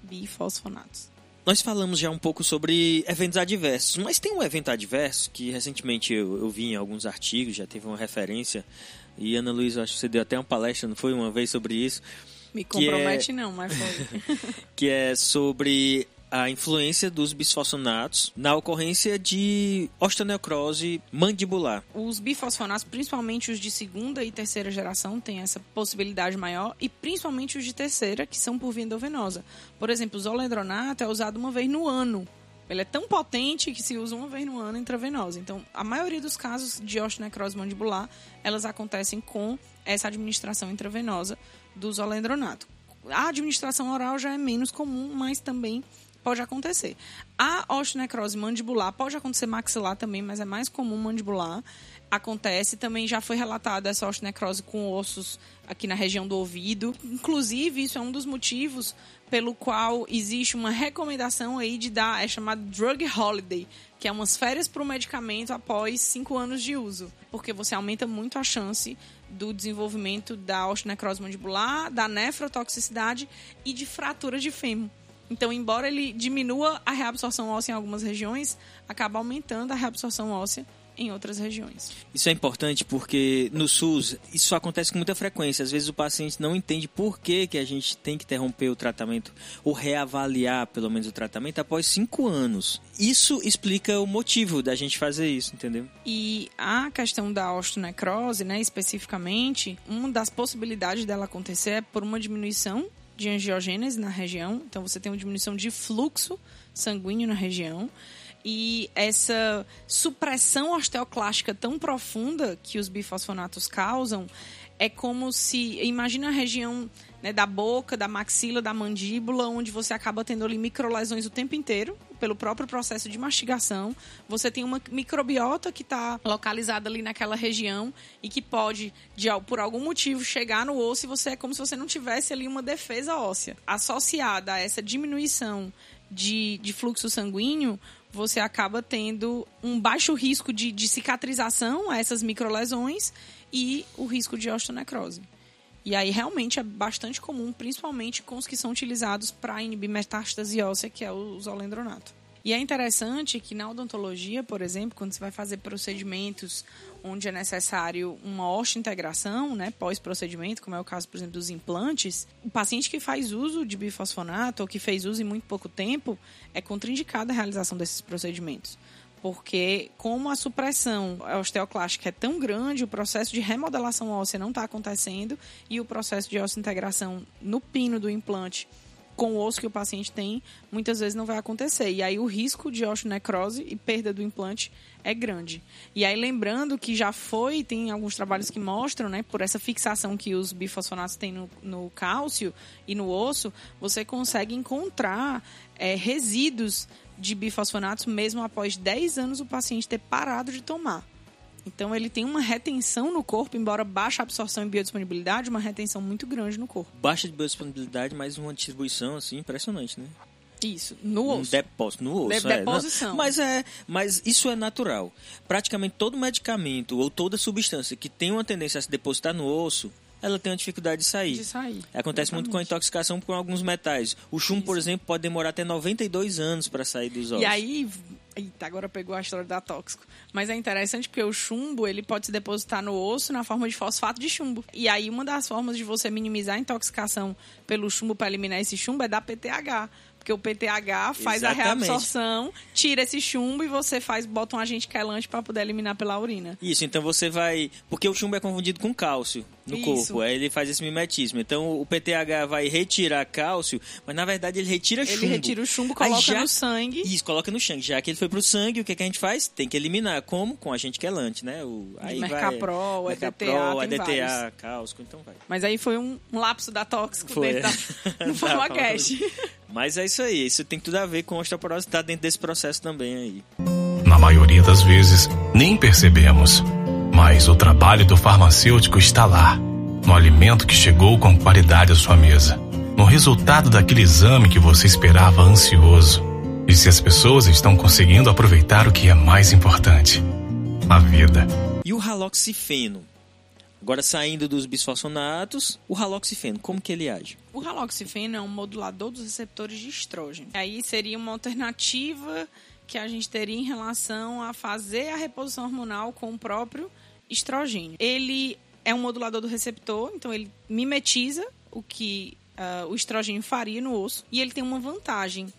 bifosfonatos. Nós falamos já um pouco sobre eventos adversos, mas tem um evento adverso que recentemente eu, eu vi em alguns artigos, já teve uma referência e Ana Luísa, acho que você deu até uma palestra, não foi uma vez sobre isso? Me compromete é... não, mas foi. que é sobre a influência dos bisfosfonatos na ocorrência de osteonecrose mandibular. Os bifosfonatos, principalmente os de segunda e terceira geração, têm essa possibilidade maior e principalmente os de terceira, que são por via endovenosa. Por exemplo, o zolendronato é usado uma vez no ano ele é tão potente que se usa uma vez no ano intravenosa. Então, a maioria dos casos de osteonecrose mandibular, elas acontecem com essa administração intravenosa do zolendronato. A administração oral já é menos comum, mas também pode acontecer. A osteonecrose mandibular pode acontecer maxilar também, mas é mais comum mandibular. Acontece também, já foi relatada essa osteonecrose com ossos aqui na região do ouvido. Inclusive, isso é um dos motivos pelo qual existe uma recomendação aí de dar, é chamado drug holiday, que é umas férias para o medicamento após cinco anos de uso, porque você aumenta muito a chance do desenvolvimento da osteonecrose mandibular, da nefrotoxicidade e de fratura de fêmur. Então, embora ele diminua a reabsorção óssea em algumas regiões, acaba aumentando a reabsorção óssea em outras regiões. Isso é importante porque no SUS isso acontece com muita frequência. Às vezes o paciente não entende por que, que a gente tem que interromper o tratamento ou reavaliar pelo menos o tratamento após cinco anos. Isso explica o motivo da gente fazer isso, entendeu? E a questão da osteonecrose, né, especificamente, uma das possibilidades dela acontecer é por uma diminuição de angiogênese na região. Então você tem uma diminuição de fluxo sanguíneo na região e essa supressão osteoclástica tão profunda que os bifosfonatos causam é como se imagina a região né, da boca, da maxila, da mandíbula, onde você acaba tendo ali microlesões o tempo inteiro pelo próprio processo de mastigação. Você tem uma microbiota que está localizada ali naquela região e que pode, de, por algum motivo, chegar no osso e você é como se você não tivesse ali uma defesa óssea. Associada a essa diminuição de, de fluxo sanguíneo, você acaba tendo um baixo risco de, de cicatrização a essas microlesões e o risco de osteonecrose. E aí realmente é bastante comum, principalmente com os que são utilizados para inibir metástase óssea, que é o zolendronato. E é interessante que na odontologia, por exemplo, quando você vai fazer procedimentos onde é necessário uma osteointegração, né, pós-procedimento, como é o caso, por exemplo, dos implantes, o paciente que faz uso de bifosfonato ou que fez uso em muito pouco tempo é contraindicada a realização desses procedimentos. Porque, como a supressão osteoclástica é tão grande, o processo de remodelação óssea não está acontecendo e o processo de osteointegração no pino do implante com o osso que o paciente tem, muitas vezes não vai acontecer. E aí o risco de osteonecrose e perda do implante é grande. E aí lembrando que já foi, tem alguns trabalhos que mostram, né, por essa fixação que os bifosfonatos têm no, no cálcio e no osso, você consegue encontrar é, resíduos de bifosfonatos mesmo após 10 anos o paciente ter parado de tomar. Então ele tem uma retenção no corpo, embora baixa absorção e biodisponibilidade, uma retenção muito grande no corpo. Baixa de biodisponibilidade, mas uma distribuição assim impressionante, né? Isso, no osso. Um depósito no osso. De é. deposição. Mas, é, mas isso é natural. Praticamente todo medicamento ou toda substância que tem uma tendência a se depositar no osso, ela tem uma dificuldade de sair. De sair. Acontece Exatamente. muito com a intoxicação por alguns metais. O chumbo, por exemplo, pode demorar até 92 anos para sair dos ossos. E aí, Eita, agora pegou a história da tóxico. Mas é interessante porque o chumbo, ele pode se depositar no osso na forma de fosfato de chumbo. E aí, uma das formas de você minimizar a intoxicação pelo chumbo para eliminar esse chumbo é dar PTH. Porque o PTH faz Exatamente. a reabsorção, tira esse chumbo e você faz, bota um agente quelante para poder eliminar pela urina. Isso, então você vai. Porque o chumbo é confundido com cálcio no Isso. corpo. Aí ele faz esse mimetismo. Então o PTH vai retirar cálcio, mas na verdade ele retira ele chumbo. Ele retira o chumbo, coloca já... no sangue. Isso, coloca no sangue. Já que ele foi pro sangue, o que, que a gente faz? Tem que eliminar. Como? Com agente quelante, né? O, aí Mercaprol, vai... Mercaprol, EDTA, EDTA, cálcio, então vai. Mas aí foi um, lapso da tóxico foi. dentro da, do FormaCast. Mas é isso aí, isso tem tudo a ver com a osteoporose, tá dentro desse processo também aí. Na maioria das vezes, nem percebemos. Mas o trabalho do farmacêutico está lá, no alimento que chegou com qualidade à sua mesa, no resultado daquele exame que você esperava ansioso. E se as pessoas estão conseguindo aproveitar o que é mais importante: a vida. E o haloxifeno? Agora, saindo dos bisfosfonatos, o haloxifeno, como que ele age? O haloxifeno é um modulador dos receptores de estrógeno. Aí seria uma alternativa que a gente teria em relação a fazer a reposição hormonal com o próprio estrogênio. Ele é um modulador do receptor, então ele mimetiza o que uh, o estrogênio faria no osso e ele tem uma vantagem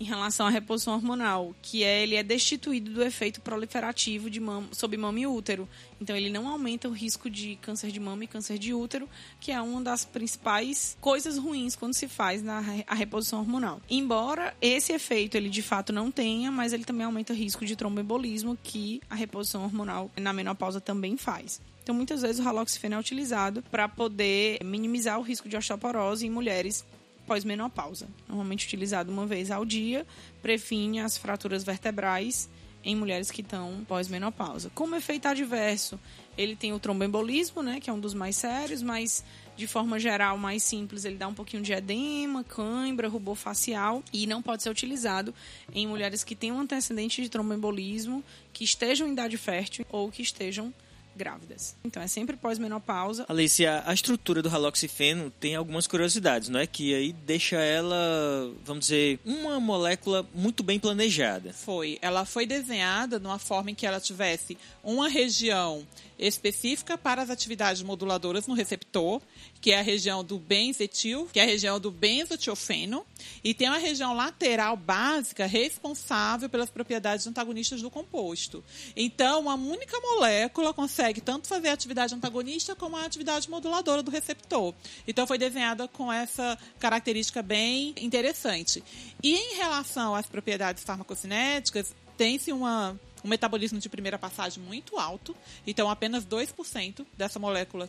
em relação à reposição hormonal, que é ele é destituído do efeito proliferativo de mama, sob mama e útero. Então ele não aumenta o risco de câncer de mama e câncer de útero, que é uma das principais coisas ruins quando se faz na a reposição hormonal. Embora esse efeito ele de fato não tenha, mas ele também aumenta o risco de tromboembolismo que a reposição hormonal na menopausa também faz. Então, muitas vezes o haloxifeno é utilizado para poder minimizar o risco de osteoporose em mulheres pós-menopausa. Normalmente utilizado uma vez ao dia, previne as fraturas vertebrais em mulheres que estão pós-menopausa. Como efeito adverso, ele tem o tromboembolismo, né, que é um dos mais sérios, mas de forma geral, mais simples, ele dá um pouquinho de edema, cãibra, rubor facial e não pode ser utilizado em mulheres que têm um antecedente de tromboembolismo, que estejam em idade fértil ou que estejam grávidas. Então é sempre pós-menopausa. Alicia, a estrutura do haloxifeno tem algumas curiosidades, não é? Que aí deixa ela, vamos dizer, uma molécula muito bem planejada. Foi. Ela foi desenhada numa forma em que ela tivesse uma região específica para as atividades moduladoras no receptor, que é a região do benzetil, que é a região do benzotiofeno, e tem uma região lateral básica responsável pelas propriedades antagonistas do composto. Então, uma única molécula consegue tanto fazer a atividade antagonista como a atividade moduladora do receptor. Então, foi desenhada com essa característica bem interessante. E em relação às propriedades farmacocinéticas, tem-se uma um metabolismo de primeira passagem muito alto, então apenas 2% dessa molécula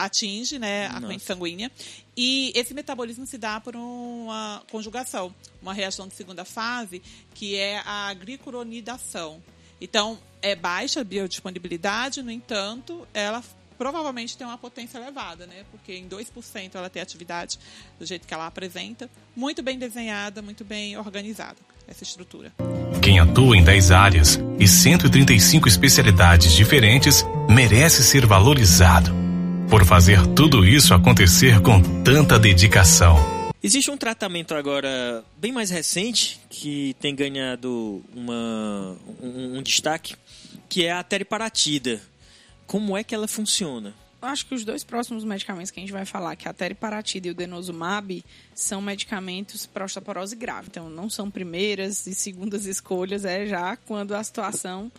atinge né, a corrente sanguínea. E esse metabolismo se dá por uma conjugação, uma reação de segunda fase, que é a glicuronidação. Então, é baixa a biodisponibilidade, no entanto, ela provavelmente tem uma potência elevada, né? Porque em 2% ela tem atividade do jeito que ela apresenta, muito bem desenhada, muito bem organizada essa estrutura. Quem atua em 10 áreas e 135 especialidades diferentes merece ser valorizado por fazer tudo isso acontecer com tanta dedicação. Existe um tratamento agora bem mais recente que tem ganhado uma, um, um destaque, que é a teriparatida. Como é que ela funciona? Acho que os dois próximos medicamentos que a gente vai falar, que é a teriparatida e o denosumab, são medicamentos para osteoporose grave. Então, não são primeiras e segundas escolhas, é já quando a situação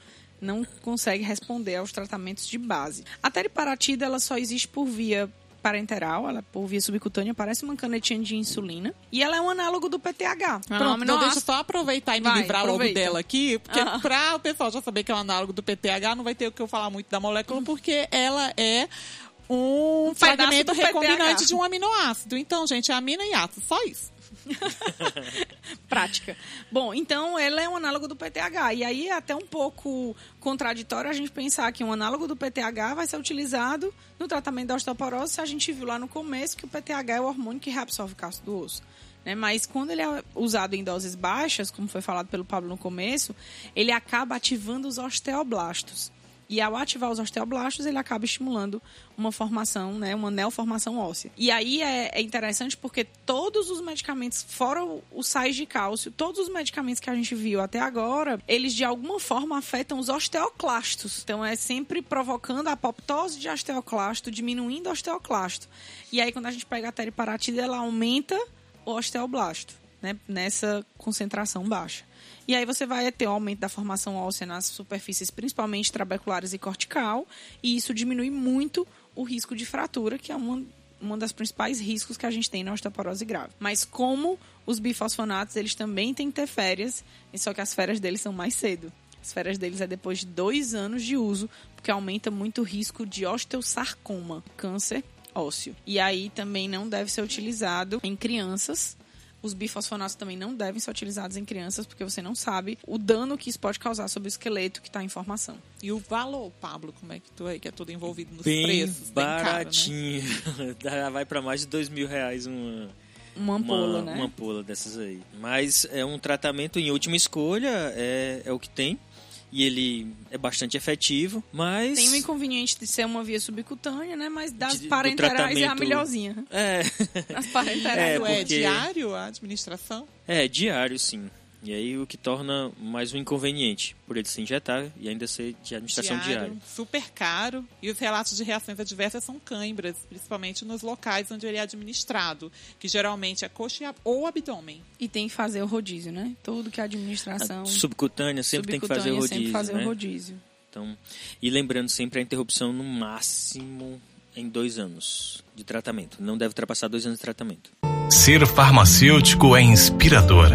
não consegue responder aos tratamentos de base. A teriparatida, ela só existe por via parenteral, ela por via subcutânea, parece uma canetinha de insulina. E ela é um análogo do PTH. Ah, Pronto, então deixa eu só aproveitar e me vai, livrar aproveita. logo dela aqui, porque ah. para o pessoal já saber que é um análogo do PTH, não vai ter o que eu falar muito da molécula, porque ela é um, um fragmento recombinante de um aminoácido. Então, gente, é amina e ácido, só isso. Prática. Bom, então ela é um análogo do PTH. E aí é até um pouco contraditório a gente pensar que um análogo do PTH vai ser utilizado no tratamento da osteoporose se a gente viu lá no começo que o PTH é o hormônio que reabsorve o cápsula do osso. Né? Mas quando ele é usado em doses baixas, como foi falado pelo Pablo no começo, ele acaba ativando os osteoblastos. E ao ativar os osteoblastos, ele acaba estimulando uma formação, né, uma neoformação óssea. E aí é, é interessante porque todos os medicamentos, fora os sais de cálcio, todos os medicamentos que a gente viu até agora, eles de alguma forma afetam os osteoclastos. Então é sempre provocando a apoptose de osteoclasto, diminuindo o osteoclasto. E aí quando a gente pega a teriparatida, ela aumenta o osteoblasto, né, nessa concentração baixa. E aí você vai ter um aumento da formação óssea nas superfícies, principalmente trabeculares e cortical, e isso diminui muito o risco de fratura, que é uma uma das principais riscos que a gente tem na osteoporose grave. Mas como os bifosfonatos, eles também têm que ter férias, só que as férias deles são mais cedo. As férias deles é depois de dois anos de uso, porque aumenta muito o risco de osteosarcoma, câncer ósseo. E aí também não deve ser utilizado em crianças, os bifosfonatos também não devem ser utilizados em crianças, porque você não sabe o dano que isso pode causar sobre o esqueleto que está em formação. E o valor, Pablo, como é que tu é, que é todo envolvido nos bem preços? Baratinho. Bem caro, né? Vai para mais de dois mil reais uma... Uma ampola, uma, né? Uma ampola dessas aí. Mas é um tratamento em última escolha, é, é o que tem e ele é bastante efetivo, mas... Tem o inconveniente de ser uma via subcutânea, né? Mas das de, parenterais é a melhorzinha. É. Das parenterais é, porque... é diário a administração? É, diário sim. E aí o que torna mais um inconveniente por ele se injetar e ainda ser de administração diária. diária. Super caro. E os relatos de reações adversas são cãibras, principalmente nos locais onde ele é administrado, que geralmente é coxa ou abdômen. E tem que fazer o rodízio, né? Tudo que a administração. A subcutânea sempre subcutânea tem que fazer o rodízio. Sempre fazer né? o rodízio. Então, e lembrando sempre a interrupção no máximo em dois anos de tratamento. Não deve ultrapassar dois anos de tratamento. Ser farmacêutico é inspirador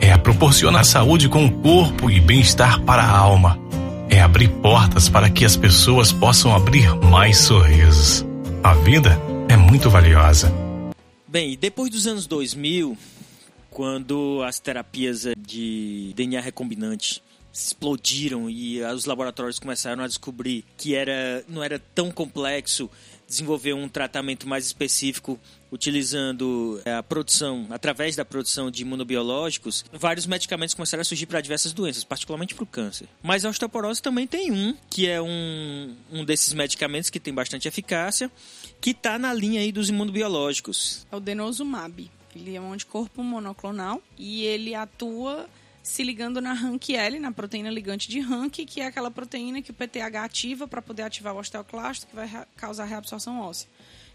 é proporcionar saúde com o corpo e bem-estar para a alma. É abrir portas para que as pessoas possam abrir mais sorrisos. A vida é muito valiosa. Bem, depois dos anos 2000, quando as terapias de DNA recombinante explodiram e os laboratórios começaram a descobrir que era, não era tão complexo desenvolver um tratamento mais específico utilizando é, a produção, através da produção de imunobiológicos, vários medicamentos começaram a surgir para diversas doenças, particularmente para o câncer. Mas a osteoporose também tem um, que é um, um desses medicamentos que tem bastante eficácia, que está na linha aí dos imunobiológicos. É o denosumab. Ele é um anticorpo monoclonal e ele atua se ligando na RANQ-L, na proteína ligante de RANQ, que é aquela proteína que o PTH ativa para poder ativar o osteoclasto, que vai causar reabsorção óssea.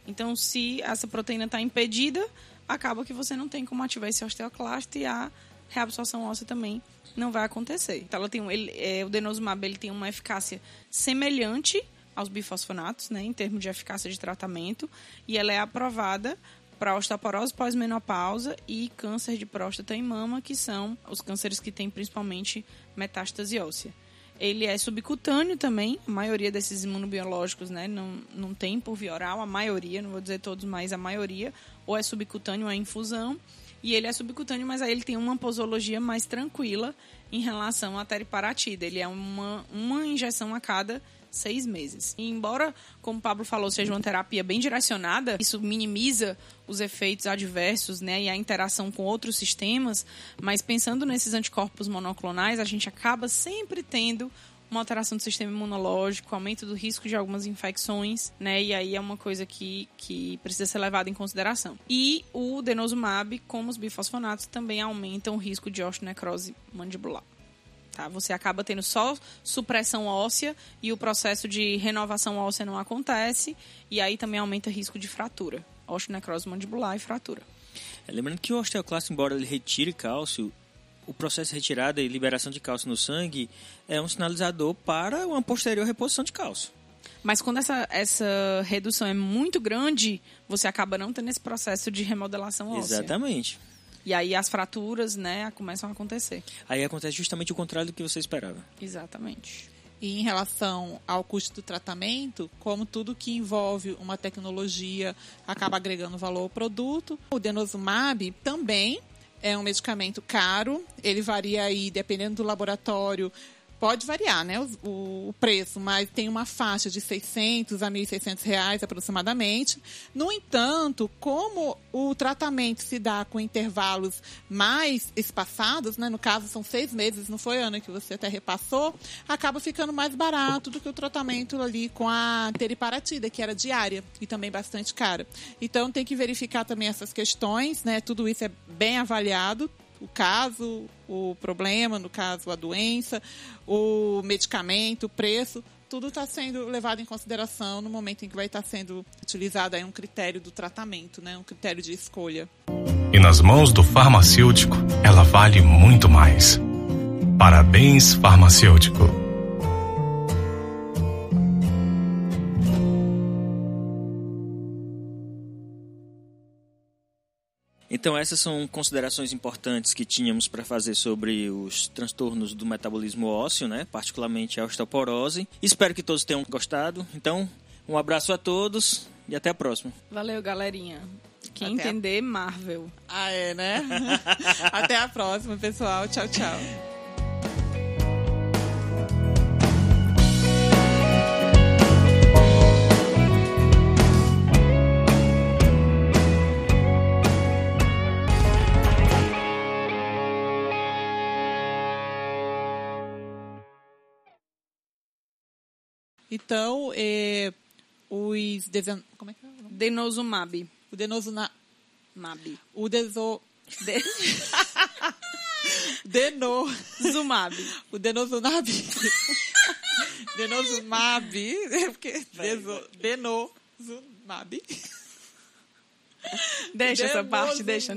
Então, se essa proteína está impedida, acaba que você não tem como ativar esse osteoclasto e a reabsorção óssea também não vai acontecer. Então, ela tem um, ele, é, o denosumab ele tem uma eficácia semelhante aos bifosfonatos, né, em termos de eficácia de tratamento, e ela é aprovada para osteoporose pós-menopausa e câncer de próstata e mama, que são os cânceres que têm principalmente metástase óssea. Ele é subcutâneo também, a maioria desses imunobiológicos né, não, não tem por via oral, a maioria, não vou dizer todos, mas a maioria, ou é subcutâneo ou é infusão. E ele é subcutâneo, mas aí ele tem uma posologia mais tranquila em relação à teriparatida. Ele é uma, uma injeção a cada seis meses. E embora, como o Pablo falou, seja uma terapia bem direcionada, isso minimiza os efeitos adversos né, e a interação com outros sistemas, mas pensando nesses anticorpos monoclonais, a gente acaba sempre tendo uma alteração do sistema imunológico, aumento do risco de algumas infecções, né? E aí é uma coisa que, que precisa ser levada em consideração. E o denosumab, como os bifosfonatos, também aumentam o risco de osteonecrose mandibular. Tá? Você acaba tendo só supressão óssea e o processo de renovação óssea não acontece, e aí também aumenta o risco de fratura, osteonecrose mandibular e fratura. É, lembrando que o osteoclasto, embora ele retire cálcio, o processo de retirada e liberação de cálcio no sangue é um sinalizador para uma posterior reposição de cálcio. Mas quando essa, essa redução é muito grande, você acaba não tendo esse processo de remodelação óssea. Exatamente. E aí as fraturas, né, começam a acontecer. Aí acontece justamente o contrário do que você esperava. Exatamente. E em relação ao custo do tratamento, como tudo que envolve uma tecnologia acaba agregando valor ao produto, o denosumab também é um medicamento caro, ele varia aí dependendo do laboratório pode variar, né, o, o, preço, mas tem uma faixa de 600 a 1.600 reais aproximadamente. No entanto, como o tratamento se dá com intervalos mais espaçados, né, no caso são seis meses, não foi Ana que você até repassou, acaba ficando mais barato do que o tratamento ali com a teriparatida, que era diária e também bastante cara. Então tem que verificar também essas questões, né? Tudo isso é bem avaliado o caso, o problema, no caso a doença, o medicamento, o preço, tudo está sendo levado em consideração no momento em que vai estar tá sendo utilizado aí um critério do tratamento, né, um critério de escolha. E nas mãos do farmacêutico, ela vale muito mais. Parabéns, farmacêutico. Então essas são considerações importantes que tínhamos para fazer sobre os transtornos do metabolismo ósseo, né? particularmente a osteoporose. Espero que todos tenham gostado. Então, um abraço a todos e até a próxima. Valeu, galerinha. Quem até entender, a... Marvel. Ah, é, né? até a próxima, pessoal. Tchau, tchau. Então, é, os dezen... como é que é? Denosumab. O denosumab. O deso de... Denosumab. O denosumab. denosumab. É porque deso... denosumab. Deixa essa parte, deixa.